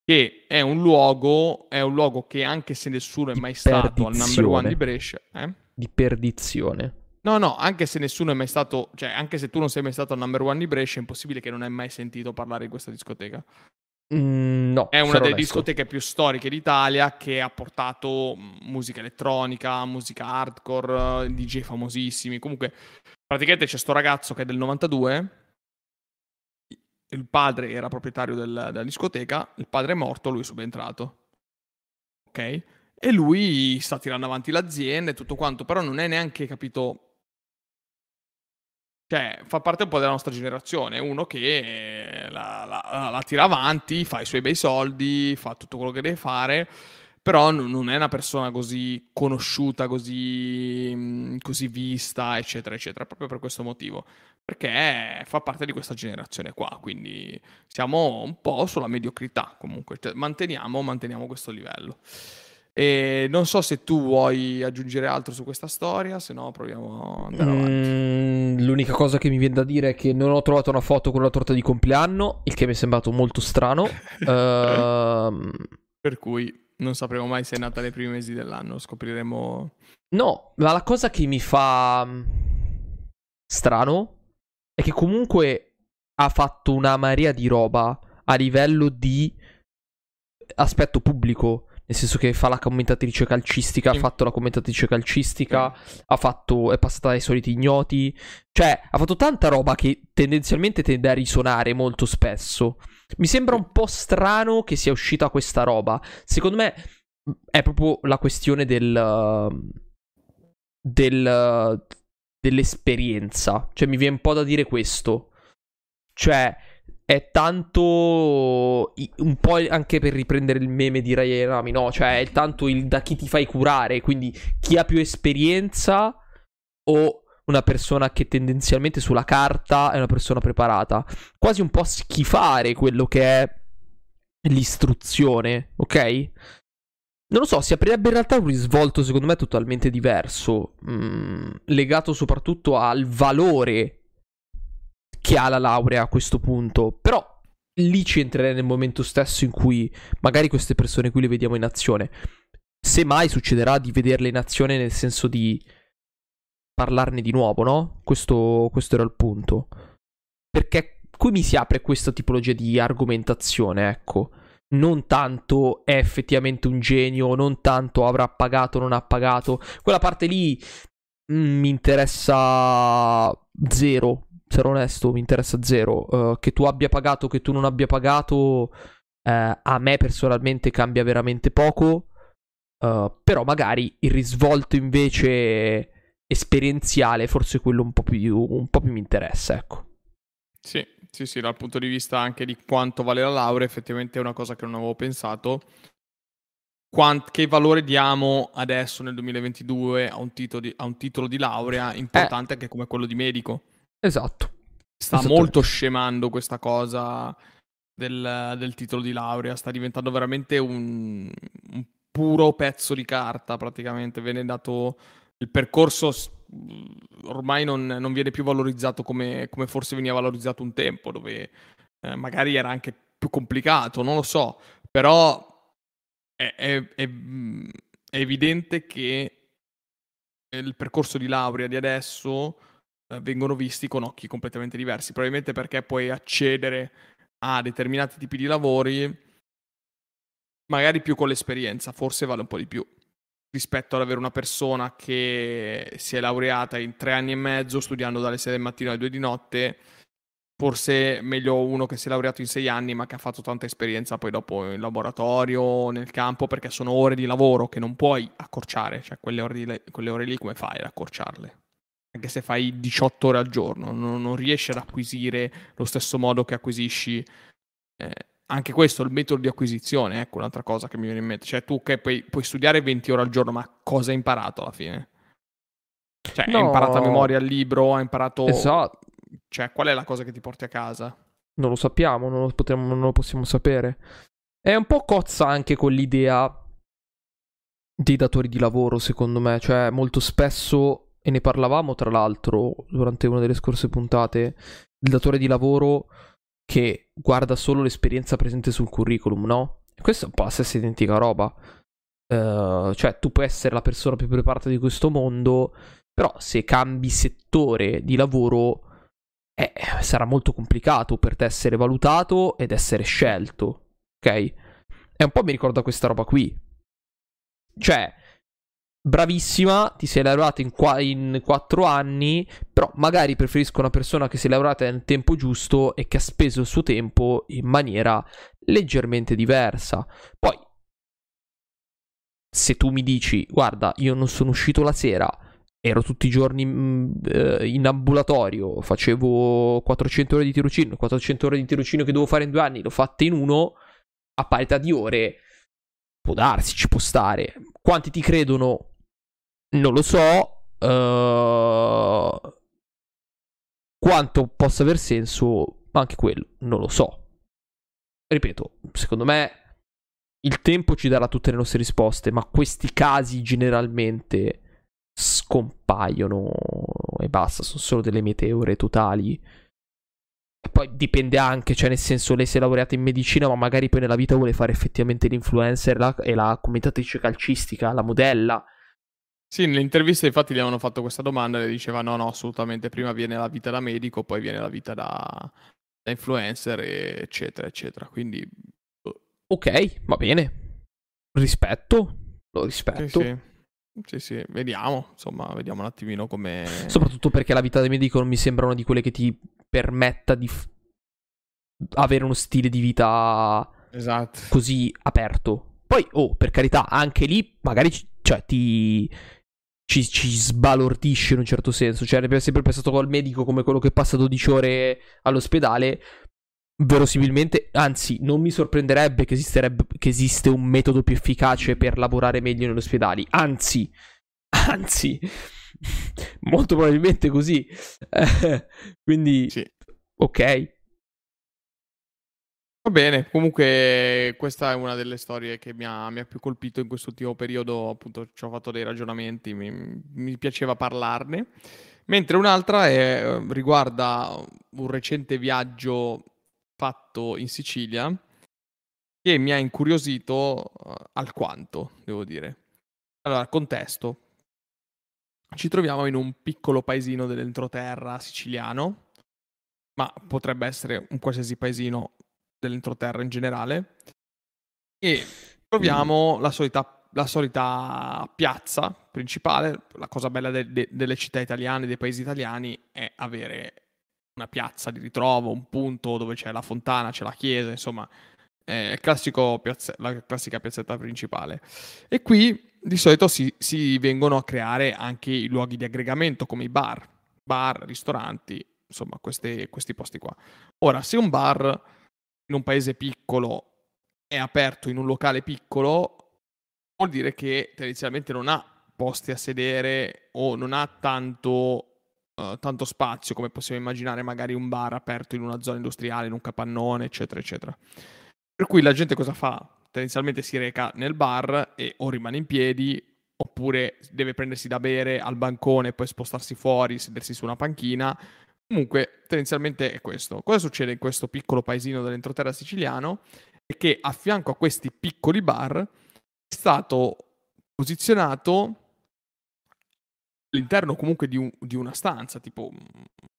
Che è un luogo, è un luogo che anche se nessuno è mai stato al Number One di Brescia... Eh? Di perdizione. No, no, anche se nessuno è mai stato, cioè anche se tu non sei mai stato al Number One di Brescia, è impossibile che non hai mai sentito parlare di questa discoteca. Mm, no, è una delle onesto. discoteche più storiche d'Italia che ha portato musica elettronica, musica hardcore, DJ famosissimi. Comunque, praticamente c'è sto ragazzo che è del 92. Il padre era proprietario del, della discoteca, il padre è morto, lui è subentrato. Ok? E lui sta tirando avanti l'azienda e tutto quanto, però non è neanche capito cioè, fa parte un po' della nostra generazione, uno che la, la, la, tira avanti, fa i suoi bei soldi, fa tutto quello che deve fare, però non è una persona così conosciuta, così, così vista, eccetera, eccetera, proprio per questo motivo, perché fa parte di questa generazione qua, quindi siamo un po' sulla mediocrità comunque, cioè, manteniamo, manteniamo questo livello. E non so se tu vuoi aggiungere altro su questa storia, se no proviamo ad andare mm, avanti. L'unica cosa che mi viene da dire è che non ho trovato una foto con la torta di compleanno, il che mi è sembrato molto strano. uh... Per cui non sapremo mai se è nata nei primi mesi dell'anno, scopriremo. No, ma la cosa che mi fa mm, strano è che comunque ha fatto una marea di roba a livello di aspetto pubblico. Nel senso che fa la commentatrice calcistica, sì. ha fatto la commentatrice calcistica, sì. ha fatto, è passata dai soliti ignoti. Cioè, ha fatto tanta roba che tendenzialmente tende a risonare molto spesso. Mi sembra un po' strano che sia uscita questa roba. Secondo me è proprio la questione del... del dell'esperienza. Cioè, mi viene un po' da dire questo. Cioè, è tanto un po' anche per riprendere il meme di Ryan Rami, no? Cioè è tanto il da chi ti fai curare, quindi chi ha più esperienza o una persona che tendenzialmente sulla carta è una persona preparata. Quasi un po' schifare quello che è l'istruzione, ok? Non lo so, si aprirebbe in realtà un risvolto secondo me totalmente diverso, mh, mm, legato soprattutto al valore che ha la laurea a questo punto. Però lì ci entrerei nel momento stesso in cui magari queste persone qui le vediamo in azione. Se mai succederà di vederle in azione nel senso di parlarne di nuovo, no? Questo, questo era il punto. Perché qui mi si apre questa tipologia di argomentazione, ecco. Non tanto è effettivamente un genio, non tanto avrà pagato non ha pagato. Quella parte lì mm, mi interessa zero sarò onesto, mi interessa zero. Uh, che tu abbia pagato, che tu non abbia pagato, uh, a me personalmente cambia veramente poco. Uh, però magari il risvolto invece esperienziale, forse quello un po' più, un po' più mi interessa, ecco. Sì, sì, sì, dal punto di vista anche di quanto vale la laurea, effettivamente è una cosa che non avevo pensato. Quant- che valore diamo adesso nel 2022 a un, di, a un titolo di laurea importante eh. anche come quello di medico? Esatto. Sta molto scemando questa cosa del, del, titolo di laurea, sta diventando veramente un, un puro pezzo di carta praticamente, viene dato il percorso ormai non, non viene più valorizzato come, come, forse veniva valorizzato un tempo, dove eh, magari era anche più complicato, non lo so, però è, è, è, è evidente che il percorso di laurea di adesso eh, vengono visti con occhi completamente diversi, probabilmente perché puoi accedere a determinati tipi di lavori magari più con l'esperienza, forse vale un po' di più rispetto ad avere una persona che si è laureata in tre anni e mezzo studiando dalle 6 del mattino alle 2 di notte, forse meglio uno che si è laureato in sei anni ma che ha fatto tanta esperienza poi dopo in laboratorio, nel campo, perché sono ore di lavoro che non puoi accorciare, cioè quelle ore, di, quelle ore lì come fai ad accorciarle? Anche se fai 18 ore al giorno, non, non riesci ad acquisire lo stesso modo che acquisisci. Eh, anche questo, il metodo di acquisizione, ecco un'altra cosa che mi viene in mente. Cioè, tu che puoi, puoi studiare 20 ore al giorno, ma cosa hai imparato alla fine? Cioè, no. hai imparato a memoria il libro, hai imparato... Esatto. Cioè, qual è la cosa che ti porti a casa? Non lo sappiamo, non lo, potremmo, non lo possiamo sapere. È un po' cozza anche con l'idea dei datori di lavoro, secondo me. Cioè, molto spesso e ne parlavamo tra l'altro durante una delle scorse puntate, il datore di lavoro che guarda solo l'esperienza presente sul curriculum, no? Questa è un po' la stessa identica roba. Uh, cioè, tu puoi essere la persona più preparata di questo mondo, però se cambi settore di lavoro, eh, sarà molto complicato per te essere valutato ed essere scelto, ok? E un po' mi ricorda questa roba qui. Cioè, bravissima, ti sei laureata in, qua- in 4 anni, però magari preferisco una persona che si è laureata nel tempo giusto e che ha speso il suo tempo in maniera leggermente diversa. Poi, se tu mi dici, guarda, io non sono uscito la sera, ero tutti i giorni mm, in ambulatorio, facevo 400 ore di tirocinio, 400 ore di tirocinio che devo fare in due anni, l'ho fatte in uno, a parità di ore, può darsi, ci può stare. Quanti ti credono non lo so. Uh, quanto possa aver senso, anche quello, non lo so. Ripeto, secondo me il tempo ci darà tutte le nostre risposte, ma questi casi generalmente scompaiono e basta, sono solo delle meteore totali. Poi dipende anche, cioè nel senso lei si è laureata in medicina, ma magari poi nella vita vuole fare effettivamente l'influencer la, e la commentatrice calcistica, la modella. Sì, nelle interviste infatti gli avevano fatto questa domanda e diceva no, no, assolutamente, prima viene la vita da medico, poi viene la vita da, da influencer, eccetera, eccetera. Quindi... Boh. Ok, va bene. Rispetto, lo rispetto. Sì, sì. Sì, sì, vediamo, insomma, vediamo un attimino come... Soprattutto perché la vita da medico non mi sembra una di quelle che ti permetta di f- avere uno stile di vita esatto. così aperto. Poi, oh, per carità, anche lì magari cioè, ti, ci, ci, sbalordisce in un certo senso. Cioè, ne sempre pensato col medico come quello che passa 12 ore all'ospedale. Verosimilmente, anzi, non mi sorprenderebbe che, che esiste un metodo più efficace per lavorare meglio negli ospedali. Anzi, anzi, molto probabilmente così. quindi, sì. ok. Va bene, comunque questa è una delle storie che mi ha, mi ha più colpito in questo ultimo periodo, appunto ci ho fatto dei ragionamenti, mi, mi piaceva parlarne, mentre un'altra è, riguarda un recente viaggio fatto in Sicilia che mi ha incuriosito uh, alquanto, devo dire. Allora, contesto. Ci troviamo in un piccolo paesino dell'entroterra siciliano, ma potrebbe essere un qualsiasi paesino dell'entroterra in generale e troviamo mm. la, solita, la solita piazza principale. La cosa bella de, de, delle città italiane, dei paesi italiani, è avere una piazza di ritrovo, un punto dove c'è la fontana, c'è la chiesa, insomma, è piazze, la classica piazzetta principale. E qui di solito si, si vengono a creare anche i luoghi di aggregamento come i bar, bar, ristoranti, insomma, queste, questi posti qua. Ora, se un bar in un paese piccolo è aperto in un locale piccolo, vuol dire che tendenzialmente non ha posti a sedere o non ha tanto, uh, tanto spazio come possiamo immaginare magari un bar aperto in una zona industriale, in un capannone, eccetera, eccetera. Per cui la gente cosa fa? Tendenzialmente si reca nel bar e o rimane in piedi oppure deve prendersi da bere al bancone, poi spostarsi fuori, sedersi su una panchina Comunque, tendenzialmente è questo. Cosa succede in questo piccolo paesino dell'entroterra siciliano? È che a fianco a questi piccoli bar è stato posizionato all'interno comunque di, un, di una stanza, tipo una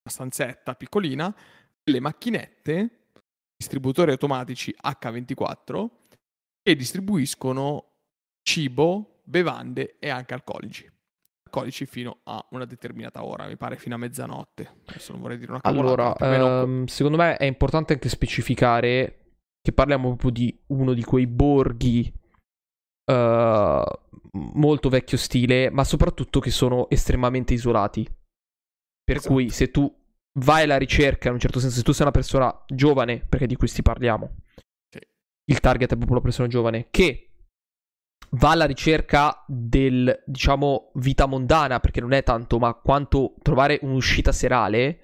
stanzetta piccolina, delle macchinette, distributori automatici H24, che distribuiscono cibo, bevande e anche alcolici alcolici fino a una determinata ora, mi pare fino a mezzanotte. Adesso non vorrei dire una cavolata. Allora, ehm, secondo me è importante anche specificare che parliamo proprio di uno di quei borghi uh, molto vecchio stile, ma soprattutto che sono estremamente isolati. Per esatto. cui se tu vai alla ricerca, in un certo senso, se tu sei una persona giovane, perché di questi parliamo, sì. il target è proprio la persona giovane, che va alla ricerca del, diciamo, vita mondana, perché non è tanto, ma quanto trovare un'uscita serale,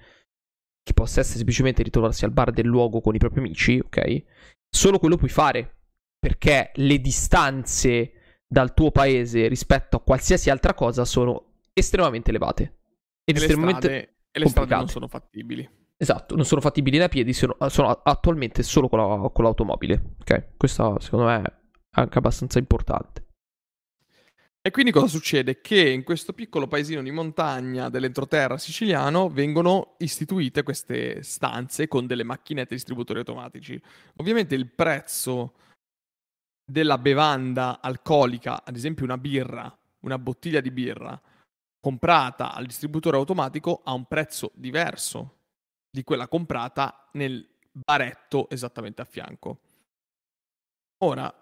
che possa essere semplicemente ritrovarsi al bar del luogo con i propri amici, ok? Solo quello puoi fare, perché le distanze dal tuo paese rispetto a qualsiasi altra cosa sono estremamente elevate. ed e estremamente le strade, e le strade non sono fattibili. Esatto, non sono fattibili da piedi, sono, sono attualmente solo con, la- con l'automobile. Ok, questo secondo me è anche abbastanza importante. E quindi cosa succede? Che in questo piccolo paesino di montagna dell'entroterra siciliano vengono istituite queste stanze con delle macchinette distributori automatici. Ovviamente il prezzo della bevanda alcolica, ad esempio una birra, una bottiglia di birra, comprata al distributore automatico ha un prezzo diverso di quella comprata nel baretto esattamente a fianco. Ora,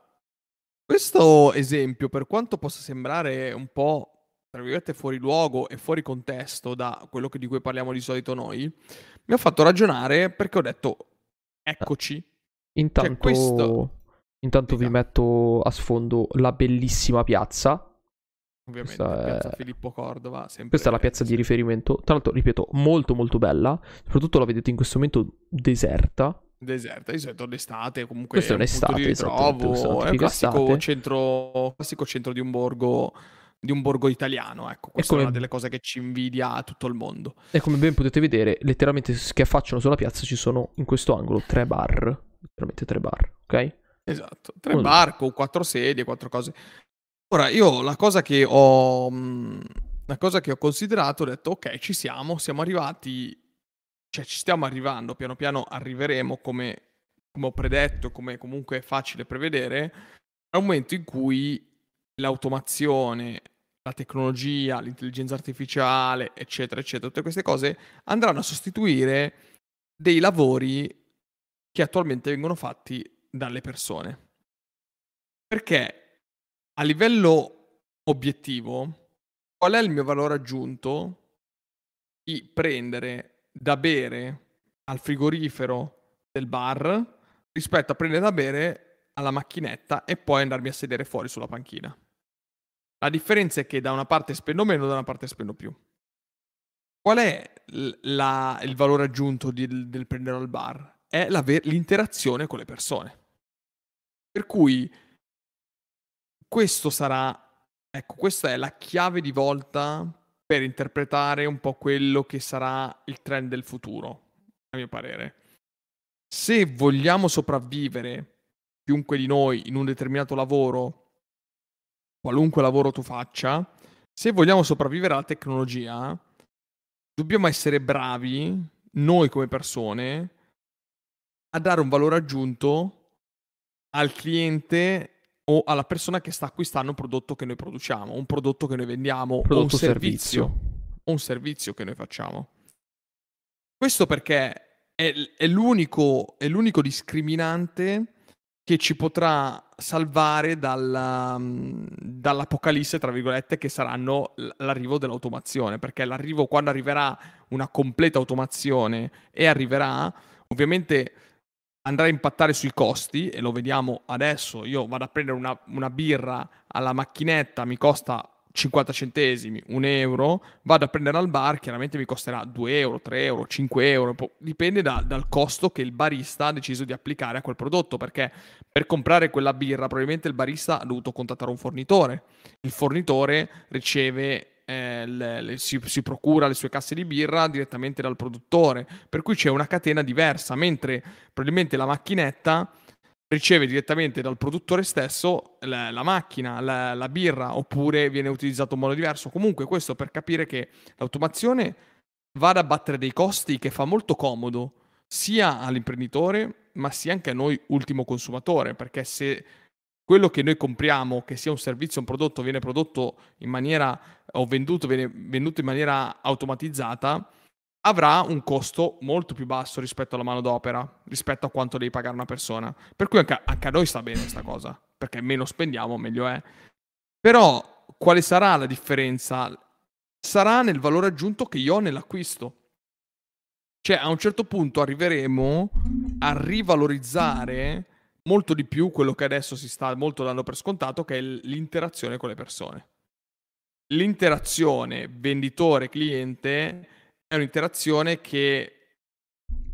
questo esempio, per quanto possa sembrare un po', tra virgolette, fuori luogo e fuori contesto da quello che- di cui parliamo di solito noi, mi ha fatto ragionare perché ho detto, eccoci, Intanto, questo- intanto vi Dica. metto a sfondo la bellissima piazza. ovviamente, Questa è- piazza Filippo Cordova, sempre... Questa è la piazza di riferimento. Tra l'altro, ripeto, molto molto bella. Soprattutto la vedete in questo momento deserta. Deserta, di solito d'estate, comunque Questa è un'estate, è ritrovo, una è un classico centro, classico centro di un borgo, di un borgo italiano, ecco, questa è come- una delle cose che ci invidia a tutto il mondo. E come ben potete vedere, letteralmente che affacciano sulla piazza ci sono in questo angolo tre bar. Letteralmente tre bar, ok? Esatto, tre Uno- bar con quattro sedie, quattro cose. Ora, io la cosa che ho, mh, la cosa che ho considerato, ho detto, ok, ci siamo, siamo arrivati, cioè ci stiamo arrivando, piano piano arriveremo, come, come ho predetto, come comunque è facile prevedere, a un momento in cui l'automazione, la tecnologia, l'intelligenza artificiale, eccetera, eccetera, tutte queste cose andranno a sostituire dei lavori che attualmente vengono fatti dalle persone. Perché a livello obiettivo, qual è il mio valore aggiunto di prendere da bere al frigorifero del bar rispetto a prendere da bere alla macchinetta e poi andarmi a sedere fuori sulla panchina? La differenza è che da una parte spendo meno, da una parte spendo più. Qual è la- il valore aggiunto di- del prendere al bar? È l'aver- l'interazione con le persone. Per cui questo sarà, ecco, questa è la chiave di volta per interpretare un po' quello che sarà il trend del futuro, a mio parere. Se vogliamo sopravvivere, chiunque di noi, in un determinato lavoro, qualunque lavoro tu faccia, se vogliamo sopravvivere alla tecnologia, dobbiamo essere bravi, noi come persone, a dare un valore aggiunto al cliente o alla persona che sta acquistando un prodotto che noi produciamo, un prodotto che noi vendiamo, un Prodotto servizio, servizio. o un servizio che noi facciamo. Questo perché è, è l'unico, è l'unico discriminante che ci potrà salvare dalla, mm, dall'apocalisse, tra virgolette, che saranno l'arrivo dell'automazione. Perché l'arrivo, quando arriverà una completa automazione e arriverà, ovviamente andrà a impattare sui costi, e lo vediamo adesso. Io vado a prendere una, una birra alla macchinetta, mi costa 50 centesimi, un euro, vado a prendere al bar, chiaramente mi costerà 2 euro, 3 euro, 5 euro, dipende da- dal costo che il barista ha deciso di applicare a quel prodotto, perché per comprare quella birra probabilmente il barista ha dovuto contattare un fornitore, il fornitore riceve, eh, le- le- si, si procura le sue casse di birra direttamente dal produttore, per cui c'è una catena diversa, mentre probabilmente la macchinetta riceve direttamente dal produttore stesso la, la macchina, la, la birra, oppure viene utilizzato in modo diverso. Comunque questo per capire che l'automazione va ad abbattere dei costi che fa molto comodo sia all'imprenditore, ma sia anche a noi ultimo consumatore, perché se quello che noi compriamo, che sia un servizio un prodotto, viene prodotto in maniera o venduto, viene venduto in maniera automatizzata, avrà un costo molto più basso rispetto alla manodopera, rispetto a quanto devi pagare una persona. Per cui anche, anche a noi sta bene questa cosa, perché meno spendiamo, meglio è. Però quale sarà la differenza? Sarà nel valore aggiunto che io ho nell'acquisto. Cioè, a un certo punto arriveremo a rivalorizzare molto di più quello che adesso si sta molto dando per scontato, che è l'interazione con le persone. L'interazione venditore-cliente è un'interazione che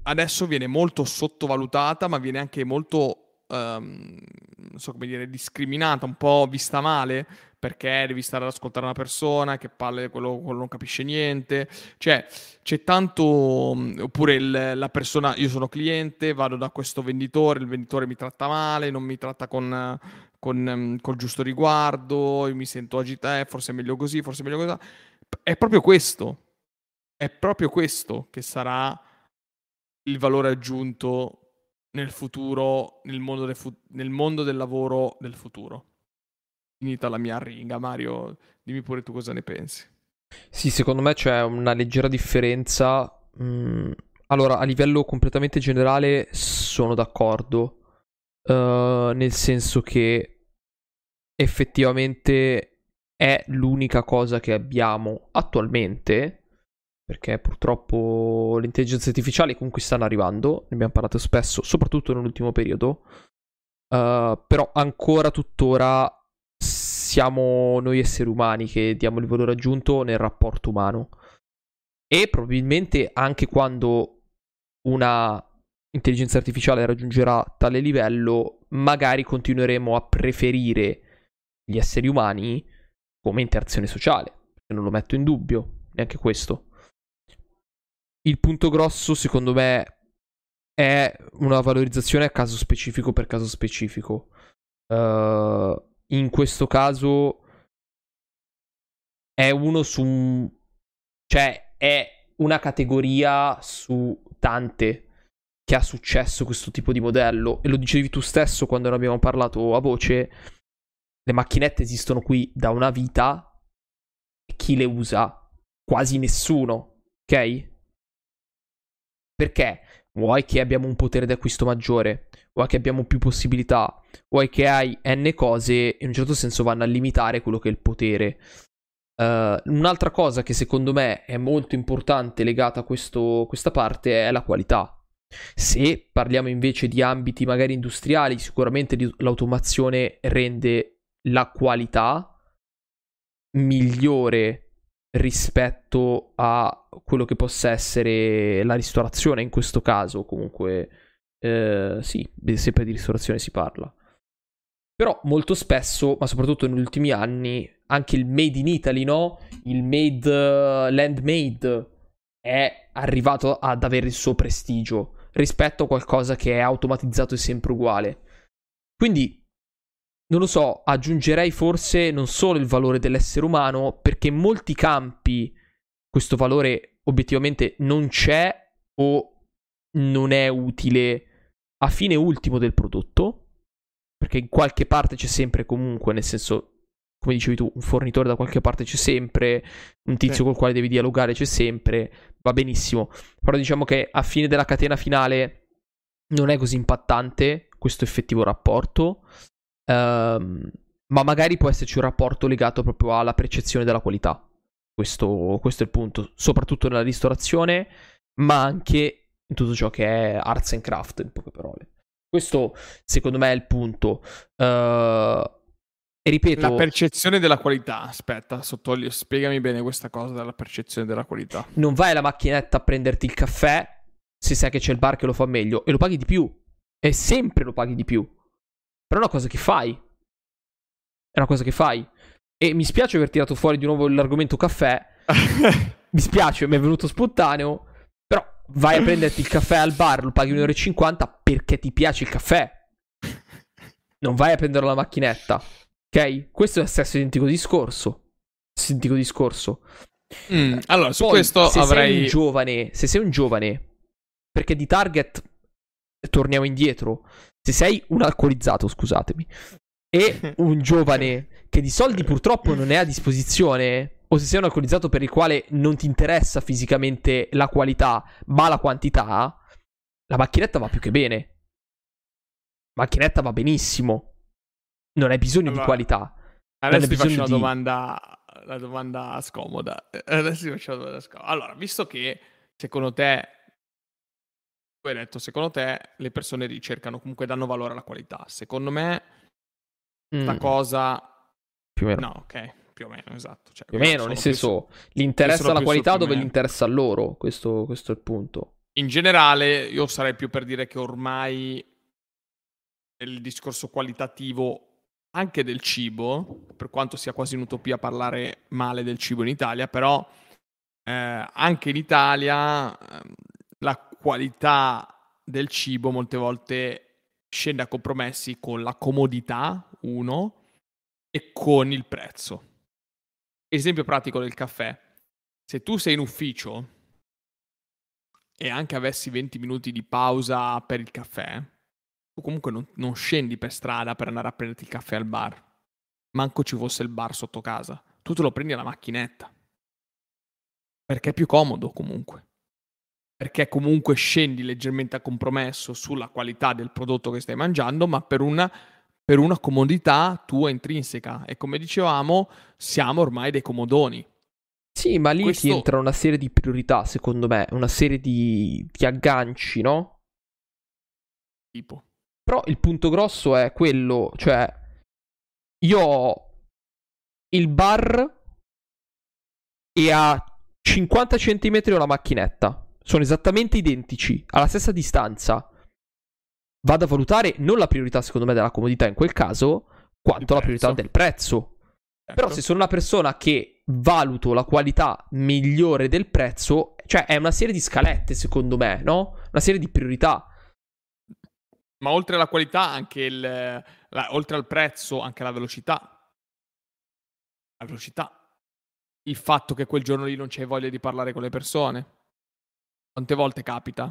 adesso viene molto sottovalutata, ma viene anche molto, ehm, non so come dire, discriminata, un po' vista male, perché devi stare ad ascoltare una persona che parla quello, quello non capisce niente. Cioè, c'è tanto... Mm, oppure il, la persona, io sono cliente, vado da questo venditore, il venditore mi tratta male, non mi tratta con, con, mm, col giusto riguardo, io mi sento agitato, eh, forse è meglio così, forse è meglio così. È proprio questo. È proprio questo che sarà il valore aggiunto nel futuro, nel mondo del, fu- nel mondo del lavoro del futuro finita la mia ringa. Mario, dimmi pure tu cosa ne pensi. Sì, secondo me c'è una leggera differenza. Mm, allora, a livello completamente generale sono d'accordo. Uh, nel senso che effettivamente è l'unica cosa che abbiamo attualmente. Perché purtroppo le intelligenze artificiali comunque stanno arrivando, ne abbiamo parlato spesso, soprattutto nell'ultimo periodo. Uh, però ancora tuttora siamo noi esseri umani che diamo il valore aggiunto nel rapporto umano. E probabilmente anche quando una intelligenza artificiale raggiungerà tale livello, magari continueremo a preferire gli esseri umani come interazione sociale. Non lo metto in dubbio, neanche questo. Il punto grosso, secondo me, è una valorizzazione a caso specifico per caso specifico. Uh, in questo caso è uno su... cioè è una categoria su tante che ha successo questo tipo di modello e lo dicevi tu stesso quando ne abbiamo parlato a voce le macchinette esistono qui da una vita e chi le usa? Quasi nessuno, ok? Perché? Vuoi che abbiamo un potere d'acquisto maggiore? Vuoi che abbiamo più possibilità? Vuoi che hai n cose in un certo senso vanno a limitare quello che è il potere. Uh, un'altra cosa che secondo me è molto importante legata a questo, questa parte è la qualità. Se parliamo invece di ambiti magari industriali, sicuramente l'automazione rende la qualità migliore rispetto a quello che possa essere la ristorazione in questo caso comunque eh, sì sempre di ristorazione si parla. Però molto spesso ma soprattutto negli ultimi anni anche il made in Italy no? Il made uh, land made è arrivato ad avere il suo prestigio rispetto a qualcosa che è automatizzato e sempre uguale. Quindi non lo so, aggiungerei forse non solo il valore dell'essere umano, perché in molti campi questo valore obiettivamente non c'è o non è utile a fine ultimo del prodotto, perché in qualche parte c'è sempre comunque, nel senso, come dicevi tu, un fornitore da qualche parte c'è sempre, un tizio sì. col quale devi dialogare c'è sempre, va benissimo, però diciamo che a fine della catena finale non è così impattante questo effettivo rapporto Um, ma magari può esserci un rapporto legato proprio alla percezione della qualità. Questo, questo, è il punto, soprattutto nella ristorazione, ma anche in tutto ciò che è arts and craft, in poche parole. Questo, secondo me, è il punto. Uh, e ripeto... La percezione della qualità, aspetta, sottolineo, spiegami bene questa cosa della percezione della qualità. Non vai alla macchinetta a prenderti il caffè se sai che c'è il bar che lo fa meglio e lo paghi di più. E sempre lo paghi di più. Però è una cosa che fai. È una cosa che fai. E mi spiace aver tirato fuori di nuovo l'argomento caffè. mi spiace, mi è venuto spontaneo. Però vai a prenderti il caffè al bar, lo paghi 1,50 euro perché ti piace il caffè. Non vai a prendere la macchinetta. Ok? Questo è lo stesso identico discorso. Identico discorso. Mm, allora, su Poi, questo se avrei. Sei un giovane, se sei un giovane, perché di target torniamo indietro. Se sei un alcolizzato, scusatemi, e un giovane che di soldi purtroppo non è a disposizione, o se sei un alcolizzato per il quale non ti interessa fisicamente la qualità, ma la quantità, la macchinetta va più che bene. La macchinetta va benissimo. Non hai bisogno allora, di qualità. Adesso ti faccio una di... domanda, una domanda scomoda. Adesso ti faccio una domanda scomoda. Allora, visto che secondo te tu hai detto, secondo te le persone ricercano, comunque danno valore alla qualità. Secondo me, questa mm. cosa... Più o meno. No, ok, più o meno, esatto. Cioè, più o meno, nel senso, gli interessa la qualità dove gli interessa a loro, questo, questo è il punto. In generale, io sarei più per dire che ormai il discorso qualitativo anche del cibo, per quanto sia quasi un'utopia parlare male del cibo in Italia, però eh, anche in Italia eh, la qualità del cibo molte volte scende a compromessi con la comodità, uno, e con il prezzo. Esempio pratico del caffè. Se tu sei in ufficio e anche avessi 20 minuti di pausa per il caffè, tu comunque non, non scendi per strada per andare a prenderti il caffè al bar. Manco ci fosse il bar sotto casa. Tu te lo prendi alla macchinetta. Perché è più comodo comunque. Perché comunque scendi leggermente a compromesso sulla qualità del prodotto che stai mangiando, ma per una, per una comodità tua intrinseca. E come dicevamo, siamo ormai dei comodoni. Sì, ma lì Questo... ti entra una serie di priorità, secondo me, una serie di, di agganci, no? Tipo. Però il punto grosso è quello, cioè, io ho il bar e a 50 cm ho la macchinetta. Sono esattamente identici, alla stessa distanza. Vado a valutare non la priorità, secondo me, della comodità in quel caso, quanto la priorità del prezzo. Certo. Però se sono una persona che valuto la qualità migliore del prezzo, cioè è una serie di scalette, secondo me, no? Una serie di priorità. Ma oltre alla qualità, anche il, la, oltre al prezzo, anche la velocità. La velocità il fatto che quel giorno lì non c'hai voglia di parlare con le persone. Quante volte capita?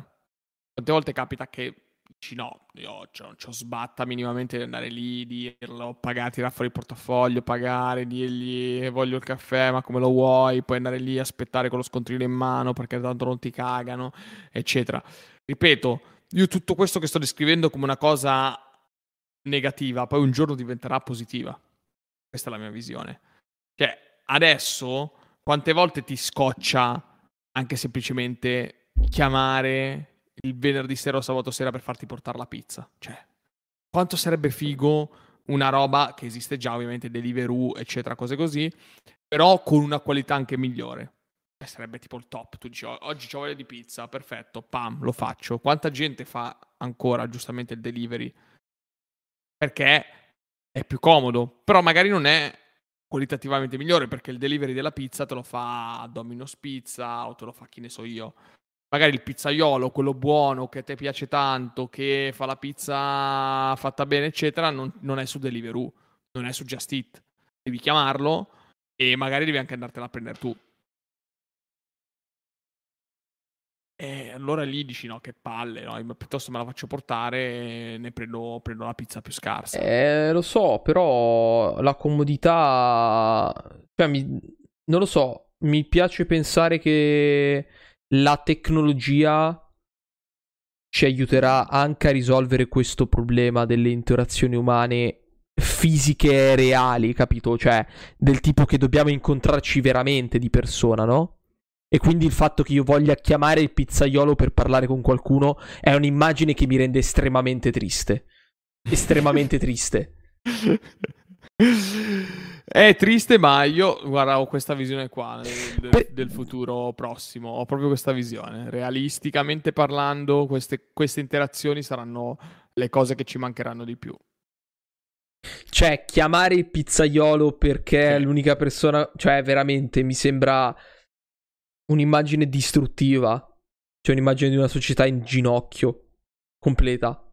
Quante volte capita che dici no, io non ci ho sbatta minimamente di andare lì, dirlo, pagare, tirare fuori il portafoglio, pagare, dirgli voglio il caffè, ma come lo vuoi, poi andare lì, aspettare con lo scontrino in mano perché tanto non ti cagano, eccetera. Ripeto, io tutto questo che sto descrivendo come una cosa negativa, poi un giorno diventerà positiva. Questa è la mia visione. Cioè, adesso quante volte ti scoccia anche semplicemente chiamare il venerdì sera o sabato sera per farti portare la pizza? Cioè, quanto sarebbe figo una roba che esiste già, ovviamente, Deliveroo, eccetera, cose così, però con una qualità anche migliore. Eh, sarebbe tipo il top. Tu dici, oggi ho voglia di pizza, perfetto, pam, lo faccio. Quanta gente fa ancora giustamente il delivery? Perché è più comodo, però magari non è qualitativamente migliore perché il delivery della pizza te lo fa Domino's Pizza o te lo fa chi ne so io. Magari il pizzaiolo, quello buono che a te piace tanto, che fa la pizza fatta bene, eccetera, non, non è su Deliveroo, non è su Just Eat. Devi chiamarlo e magari devi anche andartela a prendere tu. E allora lì dici no, che palle, no? piuttosto me la faccio portare e ne prendo, prendo la pizza più scarsa. Eh, lo so, però la comodità... Cioè, mi... non lo so, mi piace pensare che la tecnologia ci aiuterà anche a risolvere questo problema delle interazioni umane fisiche e reali, capito? Cioè, del tipo che dobbiamo incontrarci veramente di persona, no? E quindi il fatto che io voglia chiamare il pizzaiolo per parlare con qualcuno è un'immagine che mi rende estremamente triste. Estremamente triste. È triste, ma io guarda, ho questa visione qua del, del, del, futuro prossimo. Ho proprio questa visione. Realisticamente parlando, queste, queste interazioni saranno le cose che ci mancheranno di più. Cioè, chiamare il pizzaiolo perché sì. è l'unica persona. Cioè, veramente mi sembra un'immagine distruttiva. Cioè un'immagine di una società in ginocchio. Completa.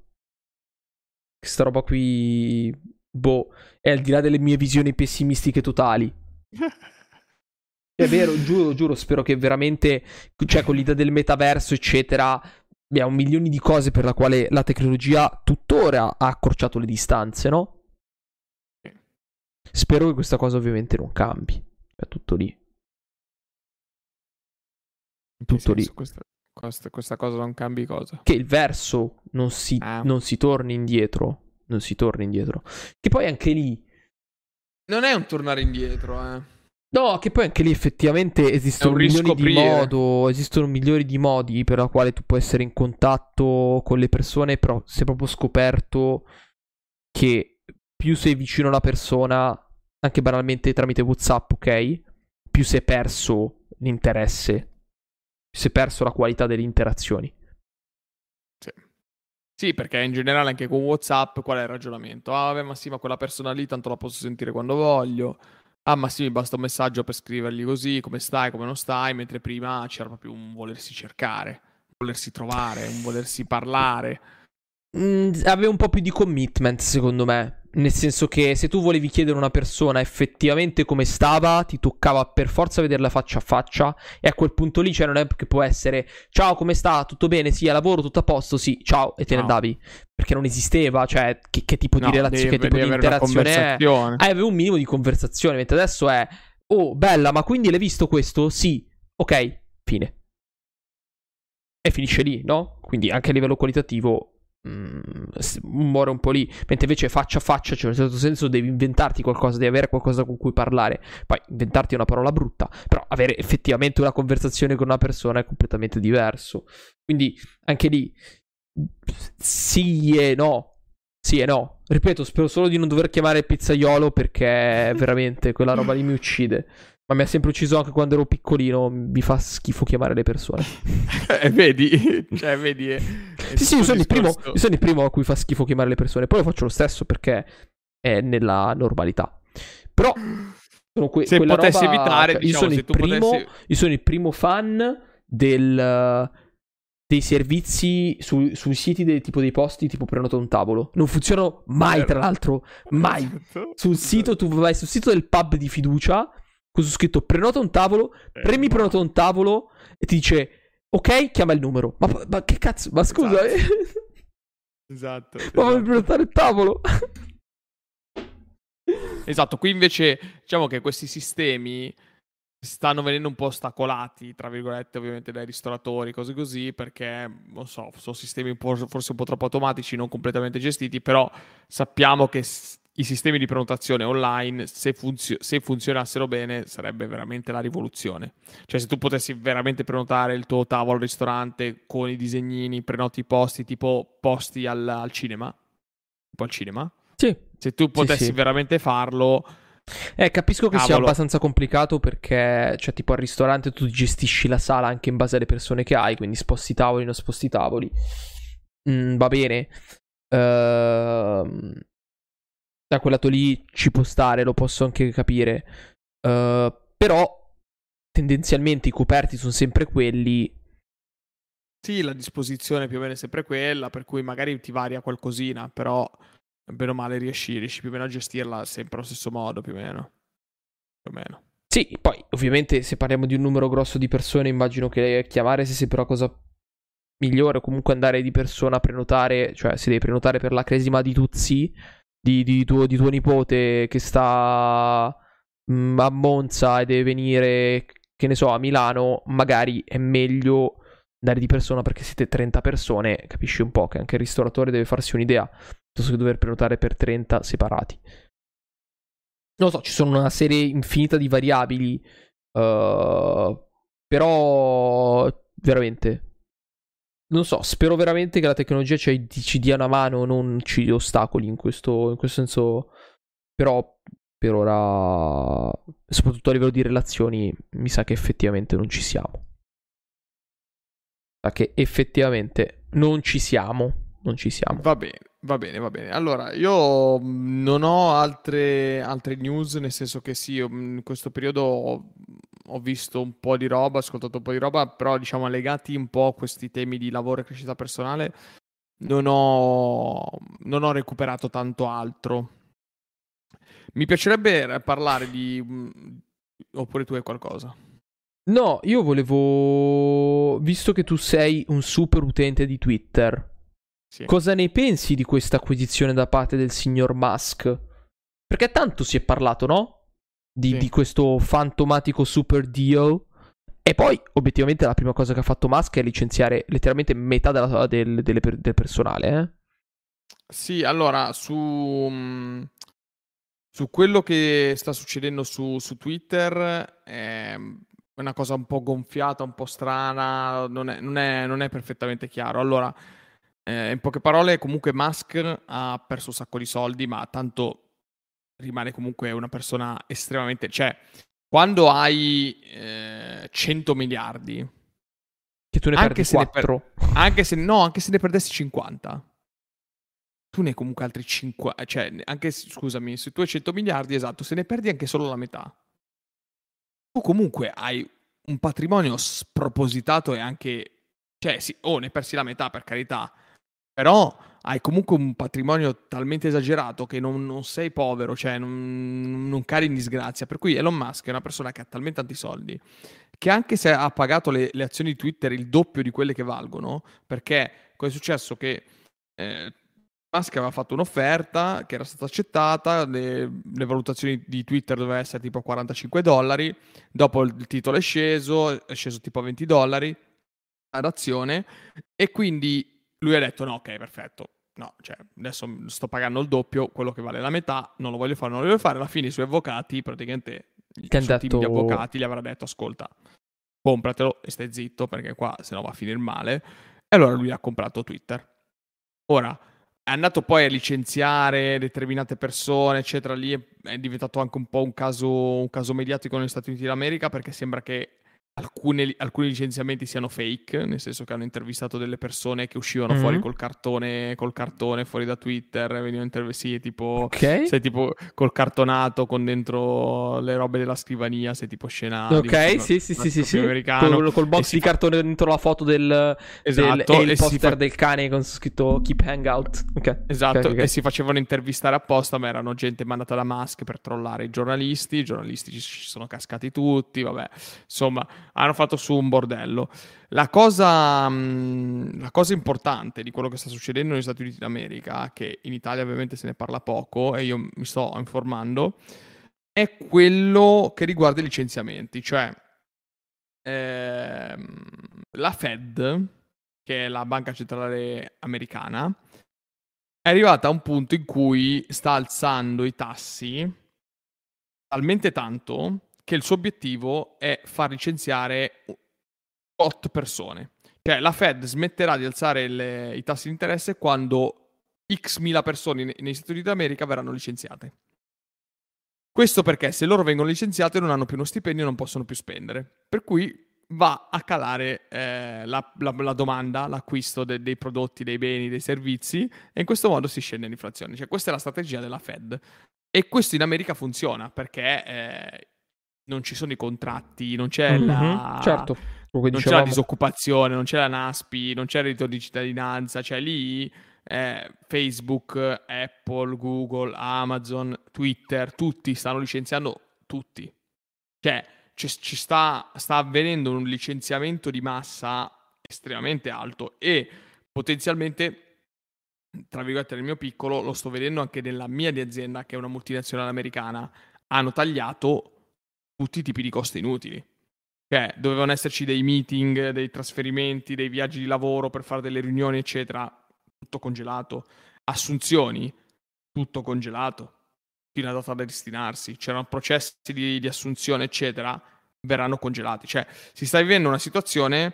Questa roba qui... Boh. È al di là delle mie visioni pessimistiche totali. È vero, giuro, giuro, spero che veramente, cioè con l'idea del metaverso, eccetera, abbiamo milioni di cose per la quale la tecnologia tuttora ha accorciato le distanze, no? Spero che questa cosa ovviamente non cambi. È tutto lì. Tutto lì. Questa, questa, questa, cosa non cambi cosa? Che il verso non si, ah. non si torni indietro. Non si torna indietro. Che poi anche lì. Non è un tornare indietro, eh. No, che poi anche lì effettivamente esistono milioni di modi, esistono milioni di modi per la quale tu puoi essere in contatto con le persone, però si è proprio scoperto che più sei vicino alla persona, anche banalmente tramite WhatsApp, ok? Più si è perso l'interesse si è perso la qualità delle interazioni. Sì. Perché in generale anche con WhatsApp qual è il ragionamento? Ah, vabbè, ma sì, ma quella persona lì tanto la posso sentire quando voglio. Ah, ma sì, mi basta un messaggio per scrivergli così, come stai, come non stai, mentre prima c'era proprio un volersi cercare, un volersi trovare, un volersi parlare. Mm, aveva un po' più di commitment, secondo me. Nel senso che se tu volevi chiedere a una persona effettivamente come stava, ti toccava per forza vederla faccia a faccia. E a quel punto lì cioè, un'app che può essere: Ciao, come sta? Tutto bene? Sì, a lavoro, tutto a posto? Sì, ciao, e te no. ne andavi. Perché non esisteva, cioè, che, che tipo no, di relazione, che tipo di interazione è. Ah, avevi un minimo di conversazione. Mentre adesso è: Oh, bella, ma quindi l'hai visto questo? Sì, ok, fine. E finisce lì, no? Quindi anche a livello qualitativo muore un po' lì. Mentre invece faccia a faccia, cioè in un certo senso devi inventarti qualcosa, devi avere qualcosa con cui parlare. Poi inventarti è una parola brutta, però avere effettivamente una conversazione con una persona è completamente diverso. Quindi anche lì sì e no. Sì e no. Ripeto, spero solo di non dover chiamare pizzaiolo perché veramente quella roba lì mi uccide. Ma mi ha sempre ucciso anche quando ero piccolino. Mi fa schifo chiamare le persone. eh, vedi? Cioè, vedi? È sì, sì, io sono, io sono, il primo, a cui fa schifo chiamare le persone. Poi lo faccio lo stesso perché è nella normalità. Però. Sono que- se potessi roba... evitare, cioè, diciamo, io, sono primo, potessi... io sono il primo fan del dei servizi su, sui siti del tipo dei posti tipo prenota un tavolo. Non funzionano mai, tra l'altro, mai. Esatto. Sul sito, tu vai sul sito del pub di fiducia con su scritto prenota un tavolo, eh, premi prenota un tavolo e ti dice ok, chiama il numero. Ma, ma che cazzo? Ma scusa, esatto. Eh. esatto ma esatto. vuoi prenotare il tavolo? esatto, qui invece diciamo che questi sistemi stanno venendo un po' ostacolati, tra virgolette, ovviamente dai ristoratori, cose così, perché, non so, sono sistemi un forse un po' troppo automatici, non completamente gestiti, però sappiamo che i sistemi di prenotazione online, se, funzio- se, funzionassero bene, sarebbe veramente la rivoluzione. Cioè, se tu potessi veramente prenotare il tuo tavolo al ristorante con i disegnini, prenoti i posti, tipo posti al, al cinema, tipo al cinema. Sì. Se tu potessi sì, sì. veramente farlo... Eh, capisco che Cavolo. sia abbastanza complicato perché, cioè, tipo al ristorante tu gestisci la sala anche in base alle persone che hai, quindi sposti tavoli, non sposti tavoli. Mm, va bene. Ehm... Uh da quel lato lì ci può stare, lo posso anche capire. Uh, però tendenzialmente i coperti sono sempre quelli. Sì, la disposizione più o meno è sempre quella, per cui magari ti varia qualcosina, però bene o male riesci, riesci più o meno a gestirla sempre allo stesso modo, più o meno. Più o meno. Sì, poi ovviamente se parliamo di un numero grosso di persone, immagino che chiamare sia sempre la cosa migliore, o comunque andare di persona a prenotare, cioè se devi prenotare per la cresima di Tuzzi di, di, tuo, di tuo nipote che sta mm, a Monza e deve venire, che ne so, a Milano, magari è meglio andare di persona perché siete 30 persone, capisci un po' che anche il ristoratore deve farsi un'idea, piuttosto che dover prenotare per 30 separati. Non lo so, ci sono una serie infinita di variabili, uh, però veramente non so, spero veramente che la tecnologia ci, ci dia una mano, non ci ostacoli in questo, in questo senso. Però per ora, soprattutto a livello di relazioni, mi sa che effettivamente non ci siamo. Sa che effettivamente non ci siamo. Non ci siamo. Va bene, va bene, va bene. Allora, io non ho altre, altre news, nel senso che sì, in questo periodo visto un po' di roba, ho ascoltato un po' di roba, però diciamo legati un po' a questi temi di lavoro e crescita personale, non ho, non ho recuperato tanto altro. Mi piacerebbe parlare di... Mm, oppure tu hai qualcosa? No, io volevo... Visto che tu sei un super utente di Twitter, sì. cosa ne pensi di questa acquisizione da parte del signor Musk? Perché tanto si è parlato, no? Di, sì. di questo fantomatico super deal. E poi, obiettivamente, la prima cosa che ha fatto Musk è licenziare letteralmente metà della, del, delle, del, personale. Eh? Sì, allora, su, mm, su quello che sta succedendo su, su Twitter è una cosa un po' gonfiata, un po' strana, non è, non è, non è perfettamente chiaro. Allora, eh, in poche parole, comunque Musk ha perso un sacco di soldi, ma tanto rimane comunque una persona estremamente... Cioè, quando hai eh, 100 miliardi... Che tu ne perdi 4. Per... anche se no, anche se ne perdessi 50. tu ne hai comunque altri 5, cioè anche, scusami, se tu hai 100 miliardi, esatto, se ne perdi anche solo la metà, tu comunque hai un patrimonio spropositato e anche, cioè sì, o oh, ne persi la metà per carità, però hai comunque un patrimonio talmente esagerato che non, non sei povero, cioè non, non, cari in disgrazia. Per cui Elon Musk è una persona che ha talmente tanti soldi che anche se ha pagato le, le azioni di Twitter il doppio di quelle che valgono, perché cosa è successo? Che eh, Musk aveva fatto un'offerta che era stata accettata, le, le, valutazioni di Twitter dovevano essere tipo 45 dollari, dopo il titolo è sceso, è sceso tipo a 20 dollari ad azione e quindi lui ha detto no, ok, perfetto, no, cioè adesso sto pagando il doppio, quello che vale la metà, non lo voglio fare, non lo voglio fare, alla fine i suoi avvocati, praticamente il detto... team di avvocati gli avrà detto ascolta, compratelo e stai zitto perché qua se no va a finire male. E allora lui ha comprato Twitter. Ora, è andato poi a licenziare determinate persone, eccetera. Lì è, è diventato anche un po' un caso, un caso mediatico negli Stati Uniti d'America perché sembra che alcune, alcuni licenziamenti siano fake, nel senso che hanno intervistato delle persone che uscivano mm-hmm. fuori col cartone, col cartone fuori da Twitter, venivano intervistati tipo, okay. sei tipo col cartonato con dentro le robe della scrivania, sei tipo scena Ok, sì, sì, sì, sì, sì. Col, col box di fa... cartone dentro la foto del, esatto, del e il poster fa... del cane con scritto Keep Hangout. Okay. Esatto, okay, okay. e si facevano intervistare apposta, ma erano gente mandata da Musk per trollare i giornalisti, i giornalisti ci sono cascati tutti, vabbè, insomma hanno fatto su un bordello. La cosa, mm, la cosa, importante di quello che sta succedendo negli Stati Uniti d'America, che in Italia ovviamente se ne parla poco e io mi sto informando, è quello che riguarda i licenziamenti, cioè ehm, la Fed, che è la banca centrale americana, è arrivata a un punto in cui sta alzando i tassi talmente tanto che il suo obiettivo è far licenziare 8 persone. Cioè la Fed smetterà di alzare le, i tassi di interesse quando x mila persone negli Stati Uniti d'America verranno licenziate. Questo perché se loro vengono licenziate non hanno più uno stipendio e non possono più spendere. Per cui va a calare eh, la, la, la, domanda, l'acquisto de, dei prodotti, dei beni, dei servizi e in questo modo si scende l'inflazione. Cioè questa è la strategia della Fed. E questo in America funziona perché eh, non ci sono i contratti, non c'è mm-hmm, la... Certo. Non c'è la disoccupazione, non c'è la NASPI, non c'è il reddito di cittadinanza, cioè lì eh, Facebook, Apple, Google, Amazon, Twitter, tutti stanno licenziando tutti. Cioè, ci, ci sta, sta avvenendo un licenziamento di massa estremamente alto e potenzialmente, tra virgolette nel mio piccolo, lo sto vedendo anche nella mia di azienda, che è una multinazionale americana, hanno tagliato tutti i tipi di costi inutili. Cioè, dovevano esserci dei meeting, dei trasferimenti, dei viaggi di lavoro per fare delle riunioni, eccetera. Tutto congelato. Assunzioni, tutto congelato. Fino a data da destinarsi. C'erano processi di, di assunzione, eccetera. Verranno congelati. Cioè, si sta vivendo una situazione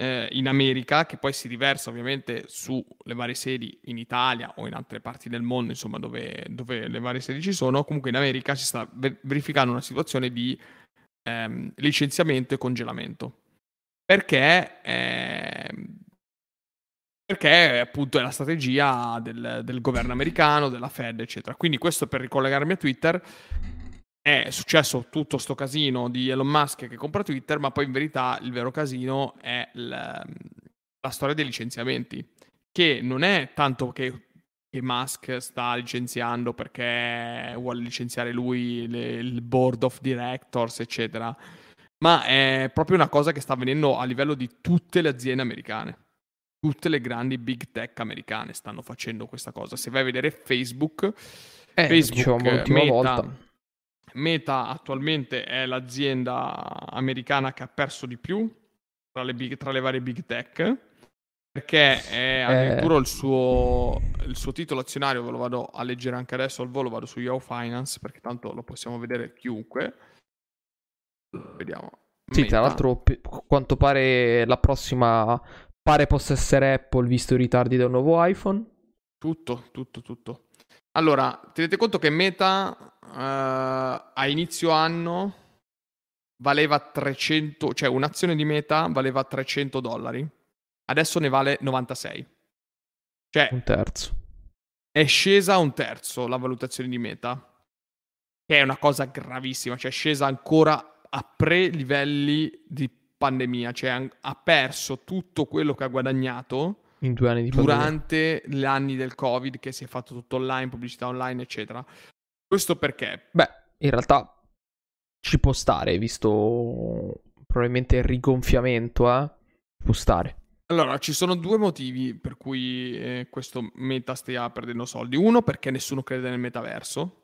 eh, in America che poi si riversa ovviamente sulle varie sedi in Italia o in altre parti del mondo, insomma, dove, dove le varie sedi ci sono. Comunque in America si sta verificando una situazione di ehm, licenziamento e congelamento. Perché, eh, perché appunto è la strategia del, del governo americano, della Fed, eccetera. Quindi questo per ricollegarmi a Twitter è successo tutto sto casino di Elon Musk che compra Twitter, ma poi in verità il vero casino è la, la storia dei licenziamenti, che non è tanto che, che, Musk sta licenziando perché vuole licenziare lui, le, il board of directors, eccetera, ma è proprio una cosa che sta avvenendo a livello di tutte le aziende americane. Tutte le grandi big tech americane stanno facendo questa cosa. Se vai a vedere Facebook, eh, Facebook, diciamo, Meta, volta Meta attualmente è l'azienda americana che ha perso di più tra le, big, tra le varie big tech perché è addirittura eh. il, suo, il, suo, titolo azionario, ve lo vado a leggere anche adesso al volo, vado su Yahoo Finance perché tanto lo possiamo vedere chiunque. Vediamo. Sì, Meta. tra l'altro, a quanto pare la prossima pare possa essere Apple visto i ritardi del nuovo iPhone. Tutto, tutto, tutto. Allora, tenete conto che Meta uh, a inizio anno valeva 300, cioè un'azione di Meta valeva 300 dollari, adesso ne vale 96. Cioè, un terzo. è scesa un terzo la valutazione di Meta, che è una cosa gravissima, cioè è scesa ancora a pre-livelli di pandemia, cioè ha perso tutto quello che ha guadagnato in due anni di durante pandemia. gli anni del Covid, che si è fatto tutto online, pubblicità online, eccetera. Questo perché? Beh, in realtà ci può stare, visto probabilmente il rigonfiamento, eh? Può stare. Allora, ci sono due motivi per cui eh, questo meta stia perdendo soldi. Uno, perché nessuno crede nel metaverso.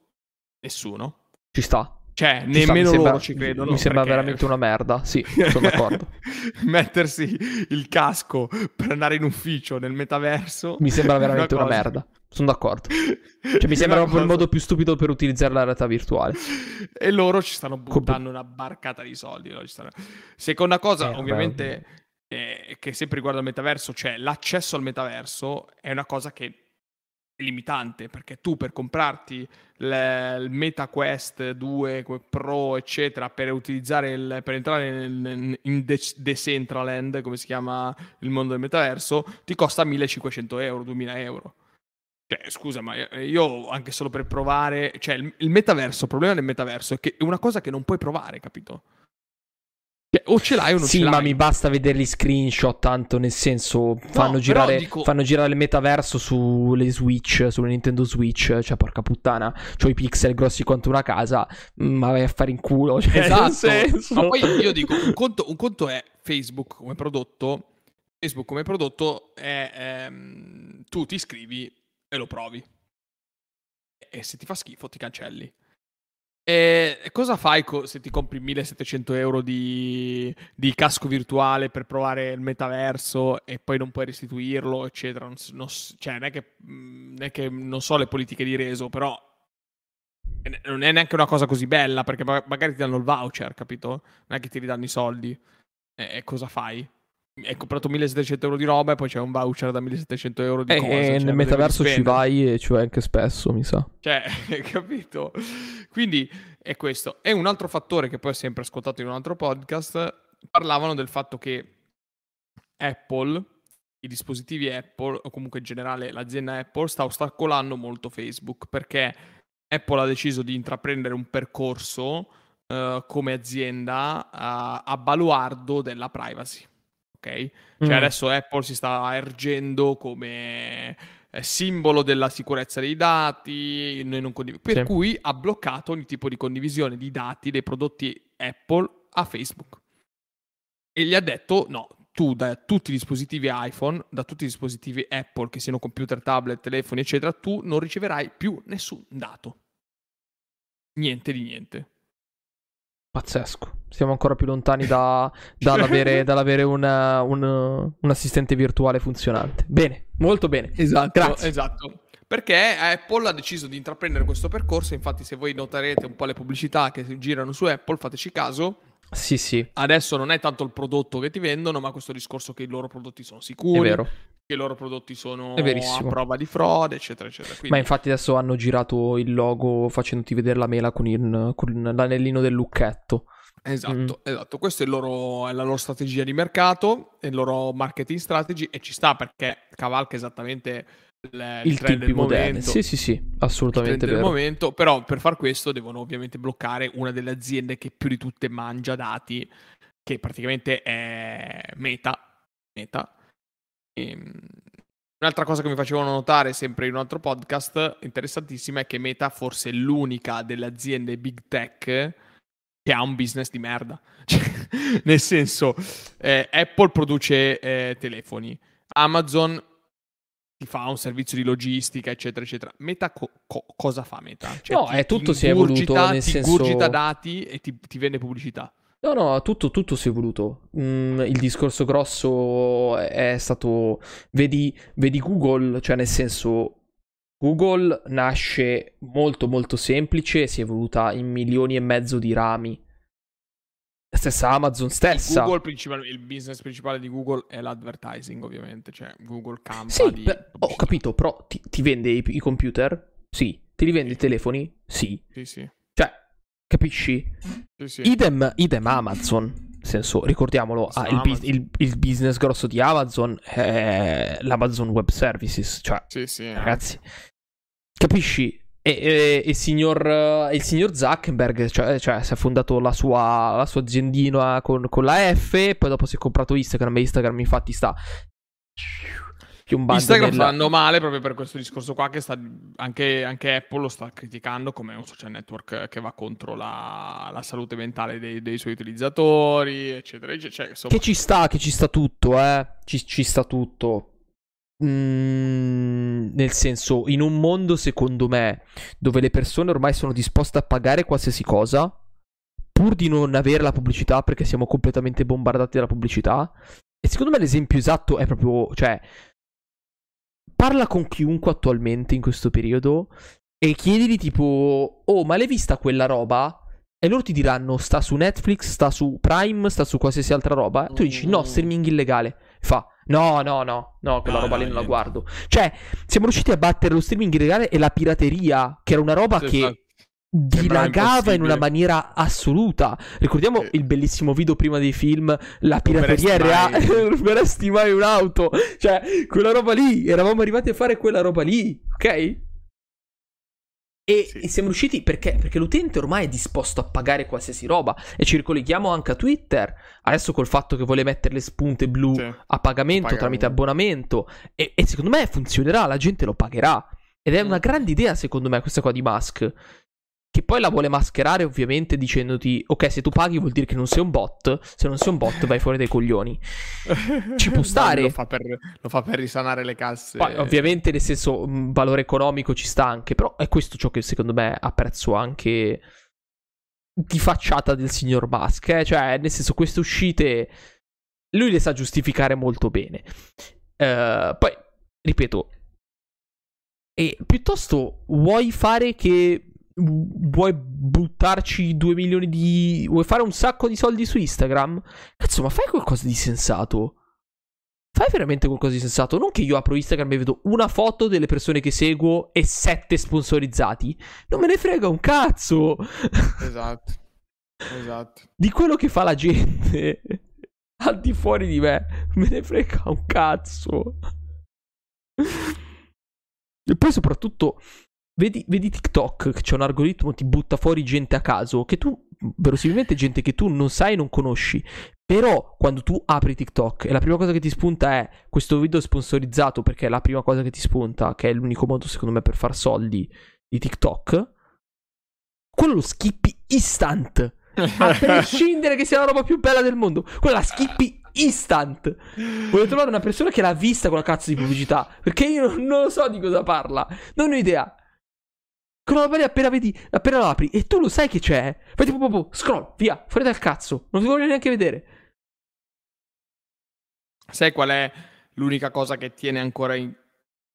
Nessuno. Ci sta. Cioè, ci nemmeno sta, loro sembra, ci credono. Mi sembra perché... veramente una merda. Sì, sono d'accordo. Mettersi il casco per andare in ufficio nel metaverso. Mi sembra veramente una, una merda. Sono d'accordo. Cioè, mi sembra proprio cosa... il modo più stupido per utilizzare la realtà virtuale. E loro ci stanno buttando una barcata di soldi. Stanno... Seconda cosa, eh, ovviamente, eh, che sempre riguarda il metaverso, cioè l'accesso al metaverso è una cosa che limitante perché tu per comprarti le, il MetaQuest 2 Pro eccetera per utilizzare il, per entrare in, in Decentraland come si chiama il mondo del metaverso ti costa 1500 euro 2000 euro cioè, scusa, ma io anche solo per provare, cioè il, il metaverso, il problema del metaverso è che è una cosa che non puoi provare, capito? O ce l'hai o non sì, ce l'hai. Sì, ma mi basta vedere gli screenshot, tanto nel senso fanno, no, girare, dico... fanno girare il metaverso sulle Switch, sulle Nintendo Switch, cioè porca puttana, c'ho i pixel grossi quanto una casa, ma vai a fare in culo. Cioè, esatto. Ma poi io dico, un conto, un conto, è Facebook come prodotto, Facebook come prodotto è, ehm, tu ti iscrivi e lo provi. E se ti fa schifo ti cancelli. E cosa fai co- se ti compri 1700 euro di, di, casco virtuale per provare il metaverso e poi non puoi restituirlo, eccetera? Non, non, cioè, non è, che, non è che non so le politiche di reso, però non è neanche una cosa così bella perché magari ti danno il voucher, capito? Non è che ti ridanno i soldi. E, e cosa fai? Hai comprato 1700 euro di roba e poi c'è un voucher da 1700 euro di eh, cose. E cioè, nel metaverso ci vai e ci vai anche spesso, mi sa. Cioè, capito? Quindi è questo. E un altro fattore che poi ho sempre ascoltato in un altro podcast, parlavano del fatto che Apple, i dispositivi Apple, o comunque in generale l'azienda Apple, sta ostacolando molto Facebook perché Apple ha deciso di intraprendere un percorso uh, come azienda uh, a baluardo della privacy ok? Cioè mm. adesso Apple si sta ergendo come eh, simbolo della sicurezza dei dati, condiv- per sì. cui ha bloccato ogni tipo di condivisione di dati dei prodotti Apple a Facebook. E gli ha detto no, tu da tutti i dispositivi iPhone, da tutti i dispositivi Apple, che siano computer, tablet, telefoni, eccetera, tu non riceverai più nessun dato. Niente di niente. Pazzesco. Siamo ancora più lontani da, dall'avere, dall'avere una, un, un, assistente virtuale funzionante. Bene, molto bene. Esatto, Grazie. esatto. Perché Apple ha deciso di intraprendere questo percorso. Infatti, se voi noterete un po' le pubblicità che girano su Apple, fateci caso. Sì, sì. Adesso non è tanto il prodotto che ti vendono, ma questo discorso che i loro prodotti sono sicuri. È vero. Che i loro prodotti sono a prova di frode, eccetera, eccetera. Quindi... Ma infatti adesso hanno girato il logo facendoti vedere la mela con, il, con l'anellino del lucchetto. Esatto, mm. esatto. Questa è, è, la loro strategia di mercato, è il loro marketing strategy e ci sta perché cavalca esattamente il, il trend del moderno. Sì, sì, sì, assolutamente vero. momento, però per far questo devono ovviamente bloccare una delle aziende che più di tutte mangia dati, che praticamente è Meta. Meta. Ehm, un'altra cosa che mi facevano notare sempre in un altro podcast interessantissima è che Meta forse è l'unica delle aziende big tech che ha un business di merda. Cioè, nel senso, eh, Apple produce eh, telefoni, Amazon ti fa un servizio di logistica, eccetera, eccetera. Meta co- co- cosa fa Meta? Cioè, no, ti, è tutto si è evoluto nel ti senso... gurgita dati e ti, ti vende pubblicità. No, no, tutto, tutto si è evoluto. Mm, il discorso grosso è stato, vedi, vedi Google, cioè nel senso, Google nasce molto molto semplice, si è evoluta in milioni e mezzo di rami. La stessa Amazon stessa. Il, Google il business principale di Google è l'advertising, ovviamente. Cioè, Google campa sì, di... Beh, ho capito, però ti, ti vende i, i, computer? Sì. Ti rivende sì. i telefoni? Sì. Sì, sì. Cioè, capisci? Sì, sì. Idem, idem Amazon. Nel senso, ricordiamolo, ah, il, il, il, business grosso di Amazon è l'Amazon Web Services. Cioè, sì, sì, ragazzi, Capisci? E, e, e il, signor, il signor Zuckerberg, cioè, cioè, si è fondato la sua, la sua aziendina con, con la F, poi dopo si è comprato Instagram e Instagram infatti sta piombando Instagram nella... fanno male proprio per questo discorso qua che sta, anche, anche, Apple lo sta criticando come un social network che va contro la, la salute mentale dei, dei, suoi utilizzatori, eccetera, eccetera. Cioè, Che ci sta, che ci sta tutto, eh. Ci, ci sta tutto. Mm, nel senso, in un mondo, secondo me, dove le persone ormai sono disposte a pagare qualsiasi cosa, pur di non avere la pubblicità perché siamo completamente bombardati dalla pubblicità. E secondo me l'esempio esatto è proprio, cioè, parla con chiunque attualmente in questo periodo e chiedili tipo, oh, ma l'hai vista quella roba? E loro ti diranno, sta su Netflix, sta su Prime, sta su qualsiasi altra roba. E tu dici, no, mm. streaming illegale. Fa, no, no, no, no, quella no, roba no, lì non la guardo. Cioè, siamo riusciti a battere lo streaming illegale e la pirateria, che era una roba sì, che... Esatto dilagava in una maniera assoluta. Ricordiamo eh. il bellissimo video prima dei film, la pirateria reale, ruberesti mai un'auto. Cioè, quella roba lì, eravamo arrivati a fare quella roba lì, ok? E, sì. e siamo riusciti perché? Perché l'utente ormai è disposto a pagare qualsiasi roba e ci ricolleghiamo anche a Twitter. Adesso col fatto che vuole mettere le spunte blu sì. a pagamento, pagamento, tramite abbonamento e, e secondo me funzionerà, la gente lo pagherà. Ed è mm. una grande idea secondo me questa qua di Musk che poi la vuole mascherare ovviamente dicendoti ok se tu paghi vuol dire che non sei un bot se non sei un bot vai fuori dai coglioni. Ci può stare lo, fa per, lo, fa per, risanare le casse. Poi ovviamente nel senso un valore economico ci sta anche però è questo ciò che secondo me apprezzo anche di facciata del signor Musk eh? cioè nel senso queste uscite lui le sa giustificare molto bene. Uh, poi ripeto e piuttosto vuoi fare che vuoi buttarci 2 milioni di... vuoi fare un sacco di soldi su Instagram? Cazzo, ma fai qualcosa di sensato. Fai veramente qualcosa di sensato. Non che io apro Instagram e vedo una foto delle persone che seguo e sette sponsorizzati. Non me ne frega un cazzo. Esatto. Esatto. Di quello che fa la gente al di fuori di me. Me ne frega un cazzo. E poi soprattutto Vedi, vedi, TikTok, che c'è un algoritmo, ti butta fuori gente a caso, che tu, verosimilmente gente che tu non sai e non conosci. Però quando tu apri TikTok e la prima cosa che ti spunta è questo video sponsorizzato perché è la prima cosa che ti spunta, che è l'unico modo secondo me per far soldi di TikTok, quello lo skippi instant. A prescindere che sia la roba più bella del mondo, quella la skippi instant. Voglio trovare una persona che l'ha vista con la cazzo di pubblicità. Perché io non lo so di cosa parla. Non ho idea. Scroll appena vedi, appena lo apri e tu lo sai che c'è. Fai tipo proprio scroll, via, fuori dal cazzo. Non ti voglio neanche vedere. Sai qual è l'unica cosa che tiene ancora in,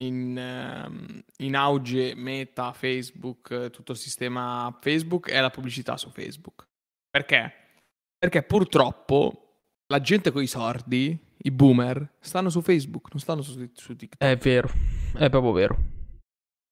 in, ehm, in auge Meta, Facebook, tutto il sistema Facebook? È la pubblicità su Facebook. Perché? Perché purtroppo la gente con i sordi, i boomer, stanno su Facebook, non stanno su, su TikTok. È vero, è proprio vero.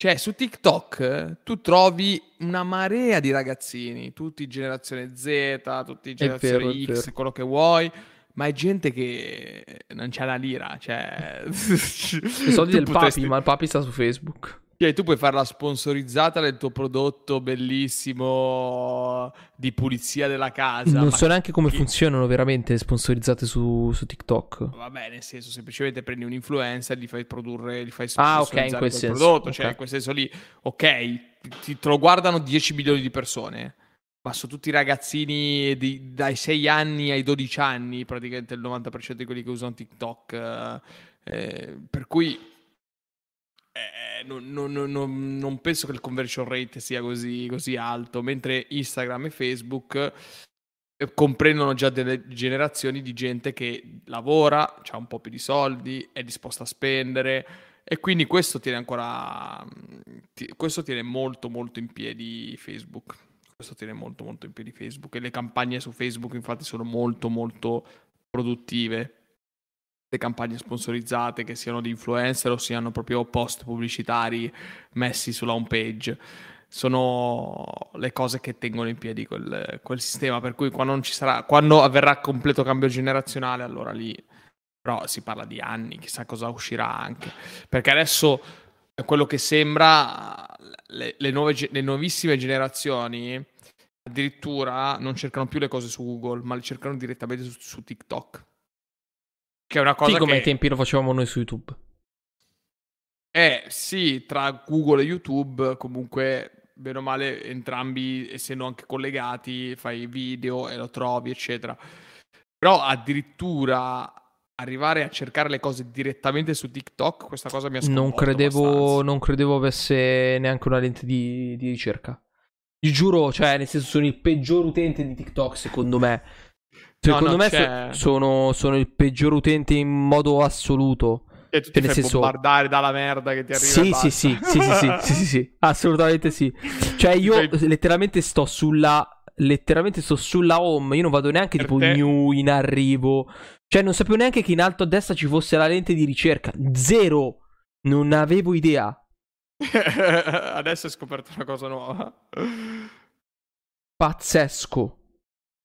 Cioè, su TikTok tu trovi una marea di ragazzini, tutti generazione Z, tutti generazione vero, X, quello che vuoi, ma è gente che non c'ha la lira, cioè... I soldi del potresti... papi, ma il papi sta su Facebook. Cioè, tu puoi fare la sponsorizzata del tuo prodotto bellissimo di pulizia della casa. Non so neanche come che... funzionano veramente sponsorizzate su, su, TikTok. Vabbè, nel senso, semplicemente prendi un influencer, gli fai produrre, gli fai ah, okay, in quel senso. prodotto. Cioè, okay. Cioè, in quel senso lì, ok, ti, te lo guardano 10 milioni di persone. Ma sono tutti ragazzini di, dai 6 anni ai 12 anni, praticamente il 90% di quelli che usano TikTok. Eh per cui eh, non, non, non, non, penso che il conversion rate sia così, così alto, mentre Instagram e Facebook eh, comprendono già delle generazioni di gente che lavora, ha un po' più di soldi, è disposta a spendere e quindi questo tiene ancora questo tiene molto molto in piedi Facebook. Questo tiene molto molto in piedi Facebook e le campagne su Facebook infatti sono molto molto produttive le campagne sponsorizzate, che siano di influencer o siano proprio post pubblicitari messi sulla home page. Sono le cose che tengono in piedi quel, quel sistema. Per cui quando, sarà, quando avverrà completo cambio generazionale, allora lì però si parla di anni, chissà cosa uscirà anche. Perché adesso quello che sembra, le, le, nuove, le nuovissime generazioni addirittura non cercano più le cose su Google, ma le cercano direttamente su, su TikTok. Che è una cosa sì, come che... ai tempi lo facevamo noi su YouTube. Eh sì, tra Google e YouTube comunque, bene o male, entrambi essendo anche collegati, fai video e lo trovi, eccetera. Però addirittura arrivare a cercare le cose direttamente su TikTok, questa cosa mi ha sconvolto non credevo, non credevo avesse neanche una lente di, di ricerca. Ti giuro, cioè, nel senso, sono il peggior utente di TikTok, secondo me. Secondo no, no, me cioè so, sono, sono, il peggior utente in modo assoluto. E tu ti fai senso... bombardare dalla merda che ti arriva sì sì, sì, sì, sì, sì, assolutamente sì. Cioè io sei... letteralmente sto sulla... Letteralmente sto sulla home, io non vado neanche per tipo te... new in arrivo. Cioè non sapevo neanche che in alto a destra ci fosse la lente di ricerca. Zero! Non avevo idea. Adesso hai scoperto una cosa nuova. Pazzesco.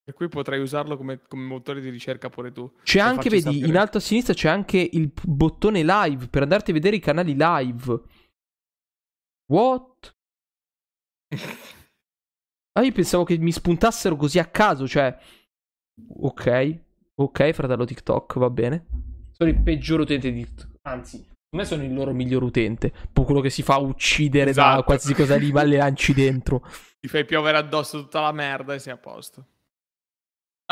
E qui potrai usarlo come, come, motore di ricerca pure tu. C'è anche, vedi, sapere. in alto a sinistra c'è anche il bottone live per andarti a vedere i canali live. What? ah, io pensavo che mi spuntassero così a caso, cioè... Ok, ok, fratello TikTok, va bene. Sono il peggior utente di TikTok. Anzi, per me sono il loro miglior utente. Poi quello che si fa uccidere esatto. da qualsiasi cosa lì, ma le lanci dentro. Ti fai piovere addosso tutta la merda e sei a posto.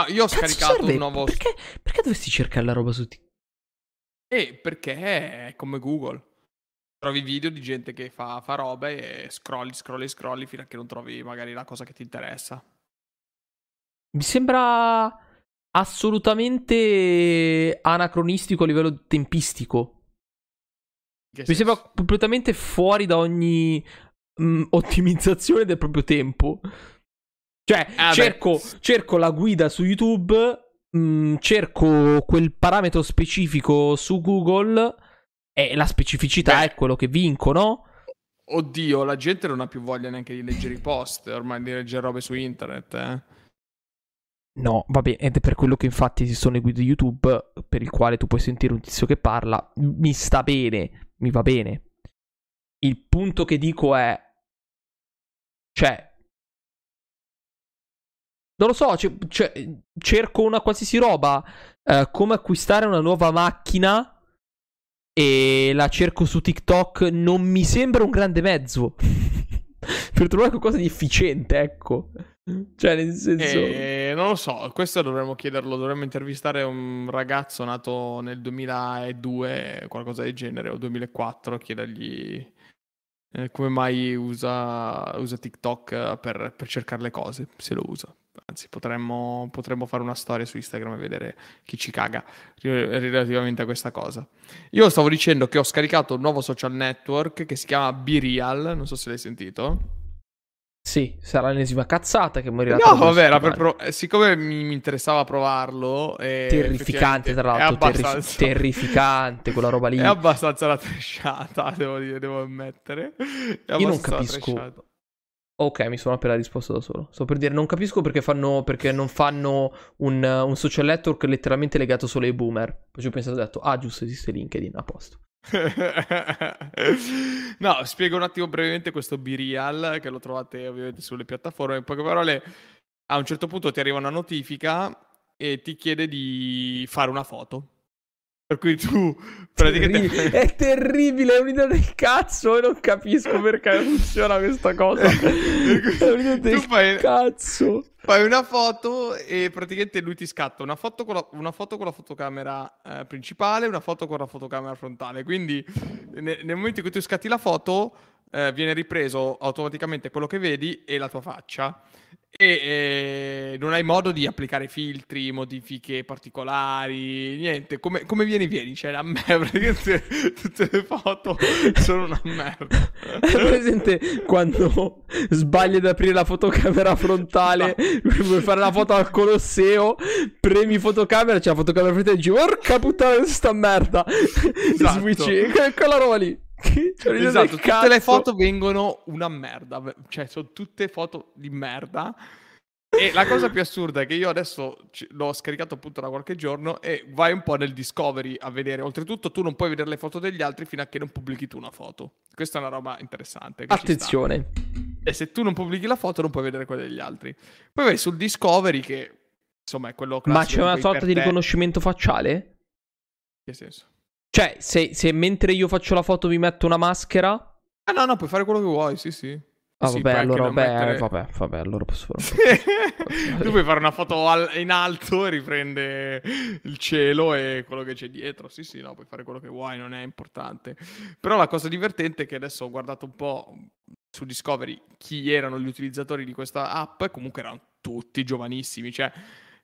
No, io ho Cazzo scaricato serve? un nuovo. Perché, perché dovresti cercare la roba su TikTok? Eh, perché è come Google. Trovi video di gente che fa, fa robe e scrolli, scrolli, scrolli fino a che non trovi magari la cosa che ti interessa. Mi sembra assolutamente anacronistico a livello tempistico. Mi senso? sembra completamente fuori da ogni mh, mm, ottimizzazione del proprio tempo. Cioè, ah, cerco, cerco, la guida su YouTube, mh, mm, cerco quel parametro specifico su Google e la specificità beh. è quello che vinco, no? Oddio, la gente non ha più voglia neanche di leggere i post, ormai di leggere robe su internet, eh. No, va bene, ed è per quello che infatti esistono le guide YouTube per il quale tu puoi sentire un tizio che parla. Mi sta bene, mi va bene. Il punto che dico è... Cioè, non lo so, c- c- cerco una qualsiasi roba, uh, come acquistare una nuova macchina e la cerco su TikTok, non mi sembra un grande mezzo. per trovare qualcosa di efficiente, ecco. Cioè, nel senso... Eh, non lo so, questo dovremmo chiederlo, dovremmo intervistare un ragazzo nato nel 2002, qualcosa del genere, o 2004, chiedergli eh, come mai usa, usa TikTok per, per cercare le cose, se lo usa. Anzi, potremmo, potremmo, fare una storia su Instagram e vedere chi ci caga relativamente a questa cosa. Io stavo dicendo che ho scaricato un nuovo social network che si chiama BeReal, non so se l'hai sentito. Sì, sarà l'ennesima cazzata che morirà. No, vabbè, era per pro- eh, siccome mi, mi, interessava provarlo. E terrificante, tra l'altro. Abbastanza... Terri- terrificante quella roba lì. È abbastanza la tresciata, devo, dire, devo ammettere. Io non capisco. Ok, mi sono appena risposto da solo. Sto per dire, non capisco perché, fanno, perché non fanno un, un, social network letteralmente legato solo ai boomer. Poi ci ho pensato e ho detto, ah, giusto, esiste LinkedIn, a posto. no, spiego un attimo brevemente questo B-Real, che lo trovate ovviamente sulle piattaforme. In poche parole, a un certo punto ti arriva una notifica e ti chiede di fare una foto. Per cui tu praticamente. Terribile. È terribile, è un'idea del cazzo. E non capisco perché funziona questa cosa. è un'idea del fai, cazzo. Fai una foto e praticamente lui ti scatta una foto con la, una foto con la fotocamera eh, principale e una foto con la fotocamera frontale. Quindi ne, nel momento in cui tu scatti la foto, eh, viene ripreso automaticamente quello che vedi e la tua faccia e eh, non hai modo di applicare filtri, modifiche particolari, niente. Come, come vieni, vieni. Cioè, la merda. Tutte le foto sono una merda. È presente quando sbagli ad aprire la fotocamera frontale, vuoi fare la foto al Colosseo, premi fotocamera, c'è la fotocamera frontale e dici, porca puttana, questa merda. Esatto. Switchi, quella roba lì. Cioè, esatto, tutte le foto vengono una merda. Cioè, sono tutte foto di merda. E la cosa più assurda è che io adesso l'ho scaricato appunto da qualche giorno e vai un po' nel Discovery a vedere. Oltretutto tu non puoi vedere le foto degli altri fino a che non pubblichi tu una foto. Questa è una roba interessante. Attenzione. E se tu non pubblichi la foto non puoi vedere quelle degli altri. Poi vai sul Discovery che insomma è quello classico. Ma c'è una sorta di riconoscimento facciale? Che senso? Cioè, se, se mentre io faccio la foto mi metto una maschera... Ah no, no, puoi fare quello che vuoi, sì, sì. Ah, sì, vabbè, allora, vabbè, mettere... vabbè, vabbè, allora posso fare tu puoi fare una foto al... in alto e riprende il cielo e quello che c'è dietro. Sì, sì, no, puoi fare quello che vuoi, non è importante. Però la cosa divertente è che adesso ho guardato un po' su Discovery chi erano gli utilizzatori di questa app, e comunque erano tutti giovanissimi, cioè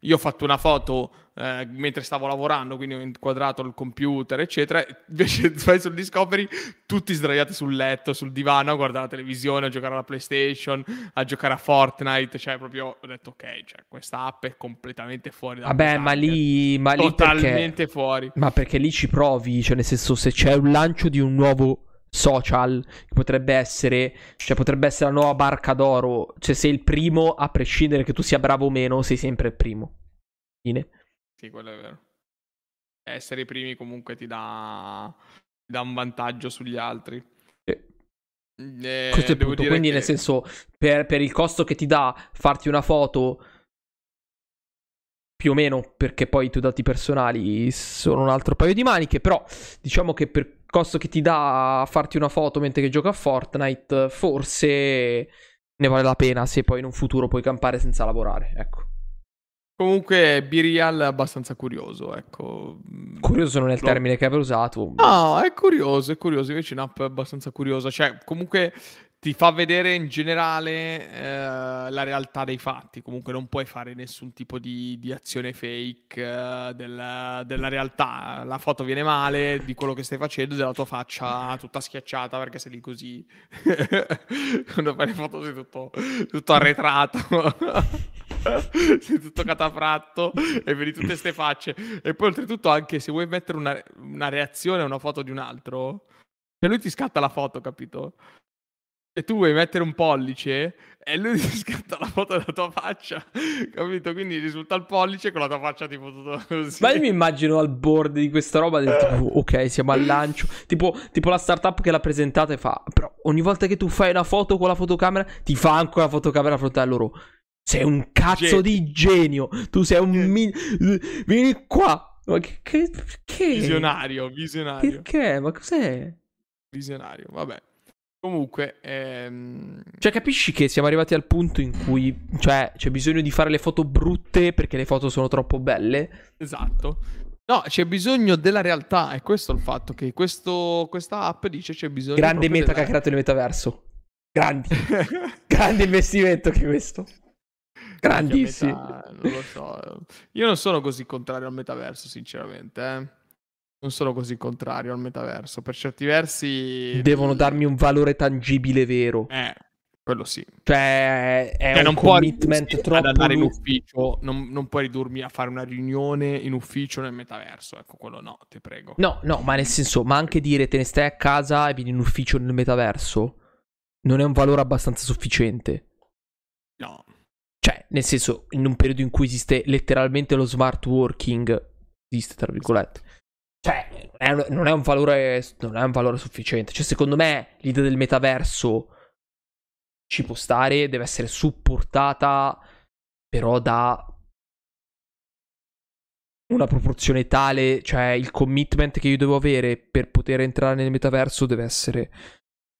io ho fatto una foto eh, mentre stavo lavorando, quindi ho inquadrato il computer, eccetera. Invece vai sul Discovery, tutti sdraiati sul letto, sul divano, a guardare la televisione, a giocare alla PlayStation, a giocare a Fortnite. Cioè, proprio ho detto, ok, cioè, questa app è completamente fuori da Vabbè, ma lì, ma lì totalmente perché... fuori. Ma perché lì ci provi, cioè, nel senso, se c'è un lancio di un nuovo social che potrebbe essere cioè potrebbe essere la nuova barca d'oro. Cioè sei il primo a prescindere che tu sia bravo o meno sei sempre il primo. Fine. Sì quello è vero. Essere i primi comunque ti dà, ti dà un vantaggio sugli altri. Eh, questo è il punto. quindi che... nel senso per, per il costo che ti dà farti una foto più o meno perché poi i tuoi dati personali sono un altro paio di maniche, però diciamo che per costo che ti dà farti una foto mentre che gioca a Fortnite, forse ne vale la pena se poi in un futuro puoi campare senza lavorare, ecco. Comunque, B-Real è abbastanza curioso, ecco. Curioso non è il termine che avevo usato. No, è curioso, è curioso. Invece un'app è abbastanza curiosa. Cioè, comunque ti fa vedere in generale eh, la realtà dei fatti. Comunque non puoi fare nessun tipo di, di azione fake eh, della, della, realtà. La foto viene male di quello che stai facendo della tua faccia tutta schiacciata perché sei lì così. Quando fai le foto sei tutto, tutto arretrato. sei tutto catafratto e vedi tutte queste facce. E poi oltretutto anche se vuoi mettere una, una reazione a una foto di un altro, cioè lui ti scatta la foto, capito? E tu vuoi mettere un pollice e lui ti scatta la foto della tua faccia, capito? Quindi risulta il pollice con la tua faccia tipo tutto così. Ma io mi immagino al board di questa roba del tipo, ok, siamo al lancio, tipo, tipo la startup che l'ha presentata e fa, però ogni volta che tu fai una foto con la fotocamera, ti fa anche la fotocamera fronte a loro. Sei un cazzo genio. di genio, tu sei un... Mi... Vieni qua. Ma che, che? Visionario, visionario. Perché? Ma cos'è? Visionario, vabbè. Comunque, ehm... cioè, capisci che siamo arrivati al punto in cui cioè, c'è bisogno di fare le foto brutte perché le foto sono troppo belle? Esatto. No, c'è bisogno della realtà. E questo è il fatto che questo, questa app dice c'è bisogno Grande meta della... che ha creato il metaverso. Grandi. Grande investimento che questo. Grandissimo. Meta, non lo so. Io non sono così contrario al metaverso, sinceramente. Eh non sono così contrario al metaverso. Per certi versi. Devono darmi un valore tangibile vero. Eh, quello sì. Cioè, è cioè, un non commitment troppo. Ad andare in ufficio, non, non, puoi ridurmi a fare una riunione in ufficio nel metaverso. Ecco, quello no, ti prego. No, no, ma nel senso, ma anche dire te ne stai a casa e vieni in ufficio nel metaverso non è un valore abbastanza sufficiente. No. Cioè, nel senso, in un periodo in cui esiste letteralmente lo smart working, esiste tra virgolette. Esatto cioè, è, non, è un valore, non è un valore sufficiente. Cioè, secondo me, l'idea del metaverso ci può stare, deve essere supportata, però da una proporzione tale, cioè il commitment che io devo avere per poter entrare nel metaverso deve essere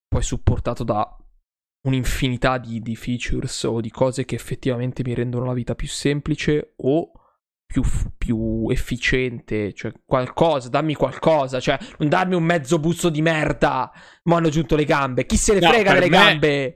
poi supportato da un'infinità di, di features o di cose che effettivamente mi rendono la vita più semplice o più, più, efficiente, cioè qualcosa, dammi qualcosa, cioè non darmi un mezzo busto di merda, ma hanno giunto le gambe, chi se ne no, frega delle me, gambe?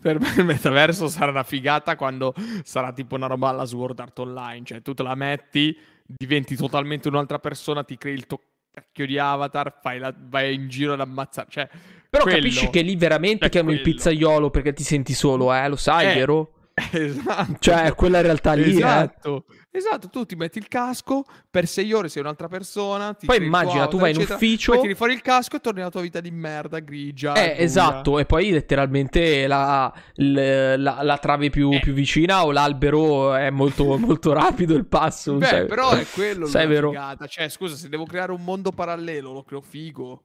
Per me il metaverso sarà una figata quando sarà tipo una roba alla Sword Art Online, cioè tu te la metti, diventi totalmente un'altra persona, ti crei il tuo cacchio di avatar, la, vai in giro ad ammazzare, cioè... Però quello, capisci che lì veramente chiami il pizzaiolo perché ti senti solo, eh, lo sai, eh, vero? Esatto. Cioè, quella realtà lì, esatto. Eh. Esatto, tu ti metti il casco, per sei ore sei un'altra persona. poi immagina, auto, tu vai eccetera, in ufficio. Poi tiri fuori il casco e torni alla tua vita di merda, grigia. Eh, esatto. E poi letteralmente la, la, la, la trave più, eh. più, vicina o l'albero è molto, molto rapido il passo. Beh, sai, però è quello. Sai, vero? Figata. Cioè, scusa, se devo creare un mondo parallelo, lo creo figo.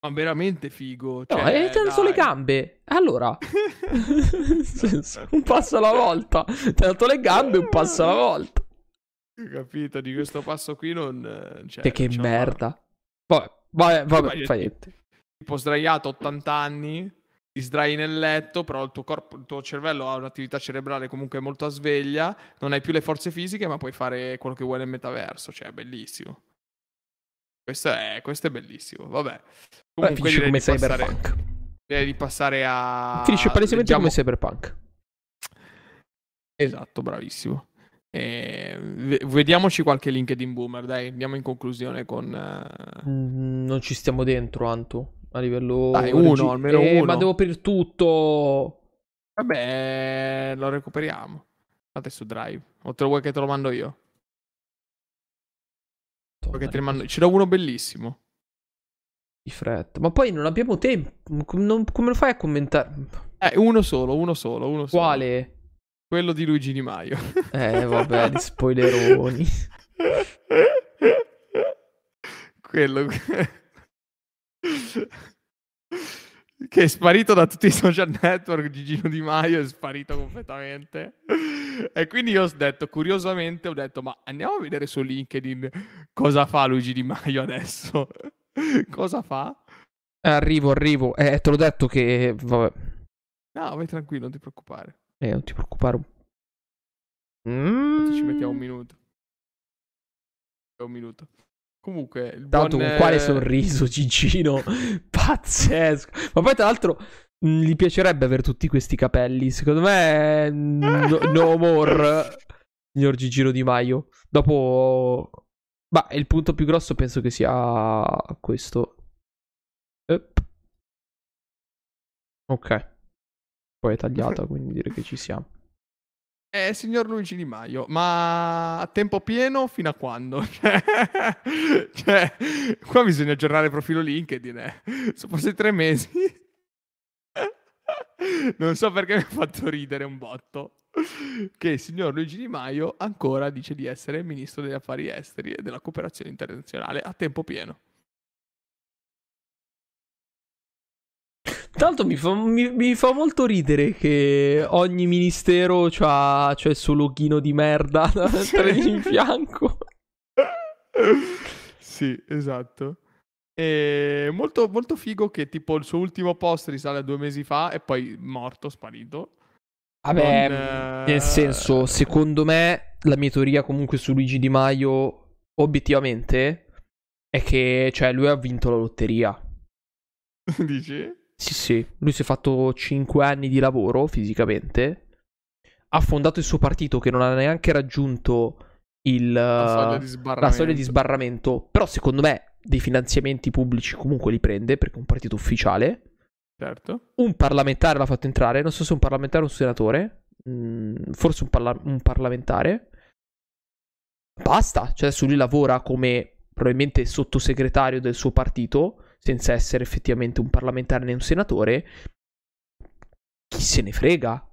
Ma veramente figo. Cioè, no, hai dato le gambe. Allora, un passo alla volta. Ti hai dato le gambe, un passo alla volta. Capito? Di questo passo qui non. Cioè, che, che merda. Vabbè, vabbè, vabbè fai niente. Tipo sdraiato 80 anni, ti sdrai nel letto, però il tuo, corpo, il tuo cervello ha un'attività cerebrale comunque molto a sveglia, non hai più le forze fisiche, ma puoi fare quello che vuoi nel metaverso. Cioè, è bellissimo. Questo è, questo è bellissimo. Vabbè. Comunque Beh, come Cyberpunk. Direi di passare a. Finisce palesemente Leggiamo... come Cyberpunk. Esatto, bravissimo. E... Vediamoci qualche LinkedIn boomer, dai, andiamo in conclusione con... Uh... Mm, non ci stiamo dentro, Anto, a livello... Dai, uno, regi... almeno eh, uno. Ma devo per tutto... Vabbè, lo recuperiamo. Adesso Drive. O te lo vuoi che te lo mando io? Perché te ne mando... Ce l'ho uno bellissimo. Di fretta. Ma poi non abbiamo tempo. Non... Come lo fai a commentare? Eh, uno solo, uno solo, uno solo. Quale? Quello di Luigi Di Maio. Eh, vabbè, di spoileroni. Quello che è sparito da tutti i social network. Gigino Di Maio è sparito completamente. E quindi io ho detto, curiosamente, ho detto, ma andiamo a vedere su LinkedIn cosa fa Luigi Di Maio adesso. cosa fa? Arrivo, arrivo. Eh, te l'ho detto che... Vabbè. No, vai tranquillo, non ti preoccupare. Eh, non ti preoccupare. Mm. Ci mettiamo un minuto. Un minuto. Comunque, il Tanto buon... con quale sorriso, Gigino. Pazzesco. Ma poi, tra l'altro, mh, gli piacerebbe avere tutti questi capelli. Secondo me, no, no more, signor Gigino Di Maio. Dopo... Ma il punto più grosso penso che sia questo. Up. Ok. Poi è tagliata, quindi direi che ci siamo. Eh, signor Luigi Di Maio, ma a tempo pieno fino a quando? cioè, qua bisogna aggiornare il profilo LinkedIn, eh. Sono passati tre mesi. non so perché mi ha fatto ridere un botto. Che il signor Luigi Di Maio ancora dice di essere ministro degli affari esteri e della cooperazione internazionale a tempo pieno. Tra l'altro mi fa, mi, mi fa, molto ridere che ogni ministero ha il suo login di merda da mettere in fianco. sì, esatto. E molto, molto figo che tipo il suo ultimo post risale a due mesi fa e poi morto, sparito. Vabbè, Con, nel senso, secondo me la mia teoria comunque su Luigi Di Maio, obiettivamente, è che cioè, lui ha vinto la lotteria. Dici? Sì, sì, lui si è fatto 5 anni di lavoro fisicamente, ha fondato il suo partito che non ha neanche raggiunto il, la, soglia la, soglia di sbarramento, però secondo me dei finanziamenti pubblici comunque li prende perché è un partito ufficiale. Certo. Un parlamentare l'ha fatto entrare, non so se è un parlamentare o un senatore, mm, forse un, parla- un parlamentare. Basta, cioè adesso lui lavora come probabilmente sottosegretario del suo partito senza essere effettivamente un parlamentare né un senatore, chi se ne frega?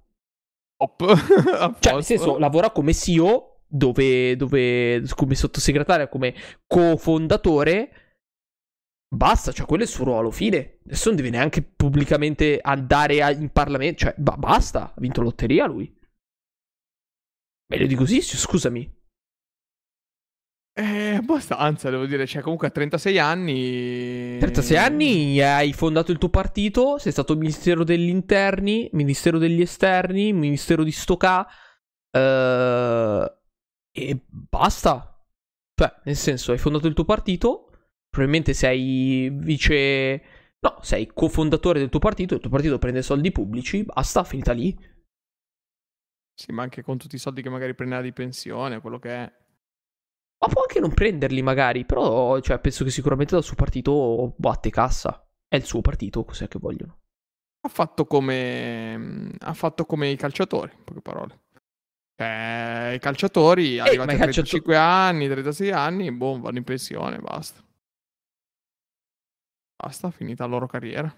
Cioè, nel senso, lavora come CEO, dove, dove come sottosegretario, come cofondatore. Basta, cioè quello è il suo ruolo, fine. Adesso non deve neanche pubblicamente andare a, in Parlamento. Cioè, ba- basta, ha vinto lotteria lui. Meglio di così, scusami. Eh, abbastanza, devo dire. Cioè, comunque a 36 anni. 36 anni hai fondato il tuo partito, sei stato Ministero degli Interni, Ministero degli Esterni, Ministero di Stocà. Uh, e basta. Cioè, nel senso, hai fondato il tuo partito. Probabilmente sei vice. No, sei cofondatore del tuo partito. Il tuo partito prende soldi pubblici. Basta, finita lì. Sì, ma anche con tutti i soldi che magari prendeva di pensione, quello che è. Ma può anche non prenderli magari, però cioè, penso che sicuramente dal suo partito batte cassa. È il suo partito, cos'è che vogliono. Ha fatto come, ha fatto come i calciatori, in poche parole. Cioè, i calciatori Eh, arrivati a calciato- 35 anni, 36 anni, boh, vanno in pensione, basta. Basta, finita la loro carriera.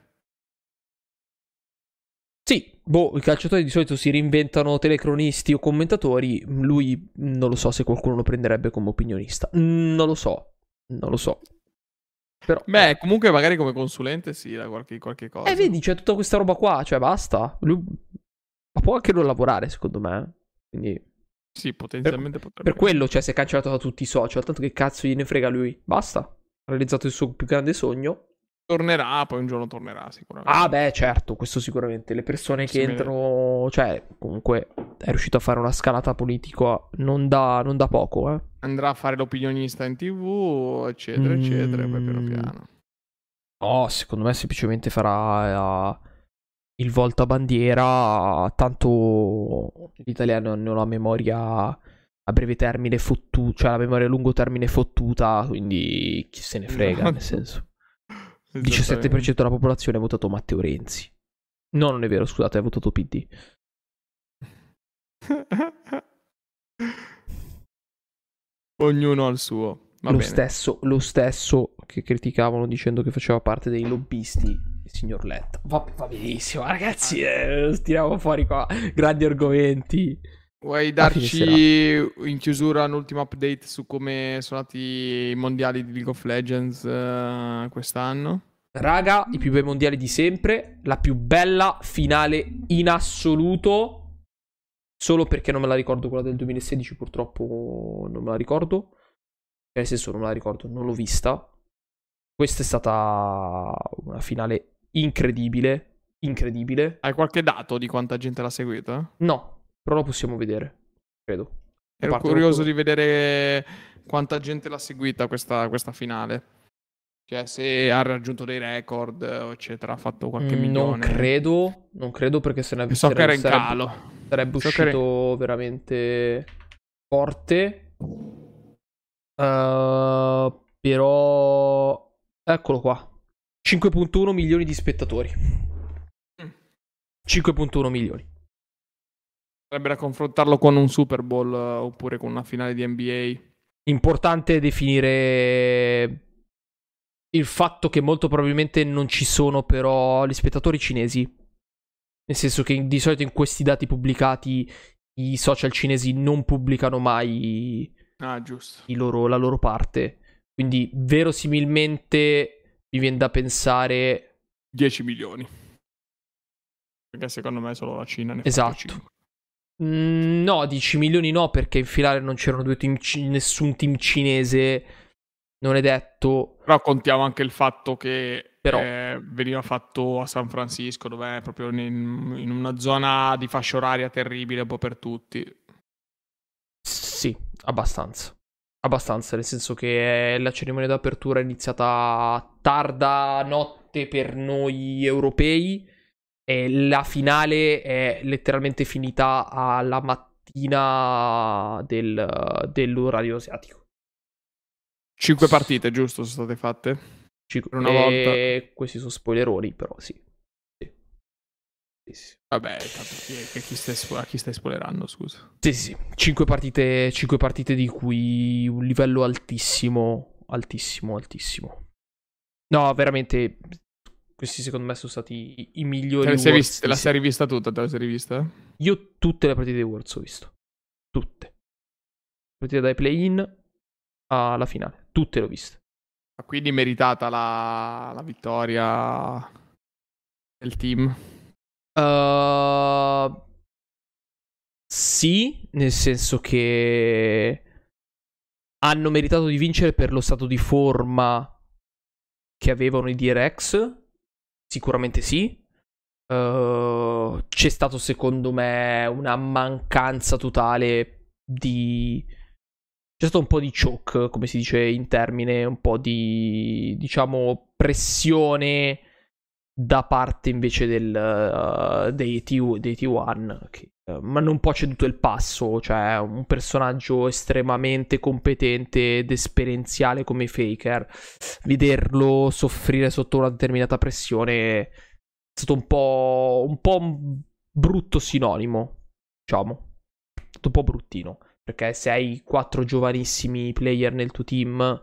Sì, boh, i calciatori di solito si reinventano telecronisti o commentatori. Lui non lo so se qualcuno lo prenderebbe come opinionista. Non lo so, non lo so. Però, Beh, comunque magari come consulente sì, da qualche, qualche cosa. eh, vedi, c'è tutta questa roba qua, cioè basta. Lui... Ma può anche non lavorare, secondo me. Quindi, Sì, potenzialmente potrebbe. per quello, cioè, si è cancellato da tutti i social. Tanto che cazzo gliene frega lui. Basta. Ha realizzato il suo più grande sogno. Tornerà, poi un giorno tornerà sicuramente. Ah, beh, certo, questo sicuramente. Le persone che entrano, cioè, comunque è riuscito a fare una scalata politica non da, non da poco, eh. Andrà a fare l'opinionista in tv, eccetera, eccetera, e poi piano Mm. piano. No, secondo me semplicemente farà eh, il volto a bandiera. Tanto l'italiano hanno la memoria a breve termine fottuta, cioè la memoria a lungo termine fottuta, quindi chi se ne frega, nel senso. Il 17% della popolazione ha votato Matteo Renzi. No, non è vero, scusate, ha votato PD. Ognuno ha il suo. Lo, stesso, lo stesso che criticavano dicendo che faceva parte dei lobbisti, il signor Letta. Va, va benissimo, ragazzi, eh, tiriamo fuori qua grandi argomenti. Vuoi darci in chiusura un ultimo update su come sono andati i mondiali di League of Legends eh, quest'anno? Raga, i più bei mondiali di sempre, la più bella finale in assoluto. Solo perché non me la ricordo quella del 2016, purtroppo non me la ricordo. Nel senso, non me la ricordo, non l'ho vista. Questa è stata una finale incredibile. Incredibile. Hai qualche dato di quanta gente l'ha seguita? No, però lo possiamo vedere. Credo. Ero curioso di vedere quanta gente l'ha seguita questa, questa finale. Cioè, se ha raggiunto dei record, eccetera, ha fatto qualche Mm, milione. Non credo. Non credo perché se ne So che era in sarebbe- calo. Sarebbe So che uscito veramente forte. Uh, però. Eccolo qua. 5.1 milioni di spettatori. Mm. 5.1 milioni. Sarebbe da confrontarlo con un Super Bowl eh, oppure con una finale di NBA. Importante definire il fatto che molto probabilmente non ci sono però gli spettatori cinesi. Nel senso che di solito in questi dati pubblicati i social cinesi non pubblicano mai Ah, loro- la loro parte. Quindi verosimilmente mi viene da pensare 10 milioni. Perché secondo me solo la Cina ne fa Esatto. 5. Mm, no, 10 milioni no, perché in finale non c'erano due team ci- nessun team cinese. Non è detto. Però contiamo anche il fatto che Però- eh, veniva fatto a San Francisco, dove è proprio in, in una zona di fascia oraria terribile un po' per tutti. Sì, abbastanza. Abbastanza, nel senso che la cerimonia d'apertura è iniziata tarda notte per noi europei e la finale è letteralmente finita alla mattina del, dell'orario asiatico. Cinque partite, giusto, sono state fatte? Ci- Per una e Questi sono spoileroni, però sì. Sì. Sì, sì. Vabbè, tanto chi, stai, a chi stai spoilerando, scusa. Sì, sì. Cinque partite, cinque partite di cui un livello altissimo, altissimo, altissimo. No, veramente, questi secondo me sono stati i, i migliori Te, le sei Worlds vis- di la se- sei rivista tutta? Te la sei rivista? Io tutte le partite di Worlds ho visto. Tutte. Partite dai play-in alla finale. Tutte le ho viste. Quindi meritata la, la vittoria del team. Uh, sì, nel senso che hanno meritato di vincere per lo stato di forma che avevano i DRX. Sicuramente sì. Uh, c'è stato secondo me una mancanza totale di... C'è stato un po' di choke, come si dice in termine, un po' di, diciamo, pressione da parte invece del, uh, dei, T, dei T1 che uh, ma non può ceduto il passo cioè un personaggio estremamente competente ed esperienziale come Faker vederlo soffrire sotto una determinata pressione stato un po', un po' un brutto sinonimo, diciamo. È stato un po' bruttino. Perché se hai quattro giovanissimi player nel tuo team,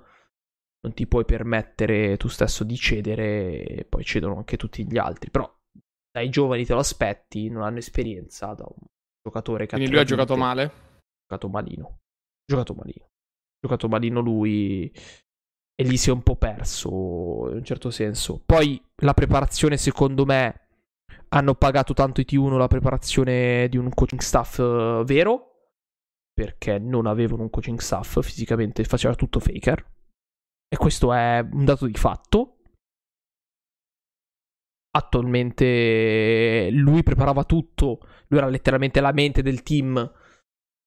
non ti puoi permettere tu stesso di cedere e poi cedono anche tutti gli altri. Però dai giovani te lo aspetti, non hanno esperienza da un giocatore che Quindi lui ha giocato male? Ha giocato malino. Ha giocato malino. Ha giocato malino lui e lì si è un po' perso in un certo senso. Poi la preparazione, secondo me, hanno pagato tanto i T1 la preparazione di un coaching staff uh, vero. Perché non avevano un coaching staff fisicamente, faceva tutto Faker. E questo è un dato di fatto. Attualmente lui preparava tutto, lui era letteralmente la mente del team.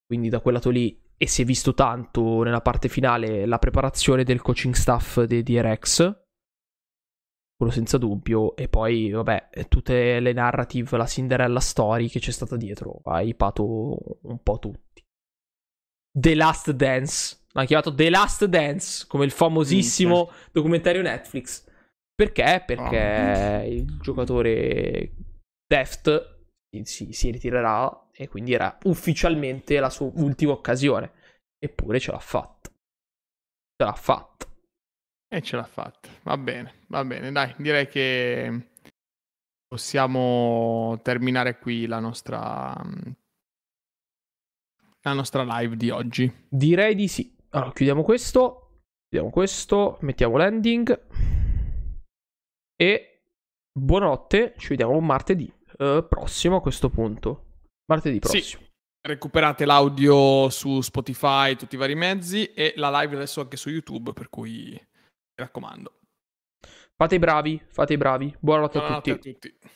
Quindi da quel lato lì e si è visto tanto nella parte finale la preparazione del coaching staff di DRX, quello senza dubbio, e poi vabbè, tutte le narrative, la Cinderella story che c'è stata dietro, ha ipato un po' tutti. The Last Dance, l'hanno chiamato The Last Dance, come il famosissimo mm, documentario Netflix. Perché? Perché oh. il giocatore Deft si, si ritirerà e quindi era ufficialmente la sua ultima occasione. Eppure ce l'ha fatta. Ce l'ha fatta. E ce l'ha fatta. Va bene, va bene. Dai, direi che possiamo terminare qui la nostra la nostra live di oggi. Direi di sì. Allora, chiudiamo questo. Chiudiamo questo, mettiamo l'ending. E buonanotte, ci vediamo martedì uh, prossimo a questo punto. Martedì prossimo. Sì. Recuperate l'audio su Spotify, tutti i vari mezzi e la live adesso anche su YouTube, per cui mi raccomando. Fate i bravi, fate i bravi. Buonanotte, Buonanotte a tutti. A tutti.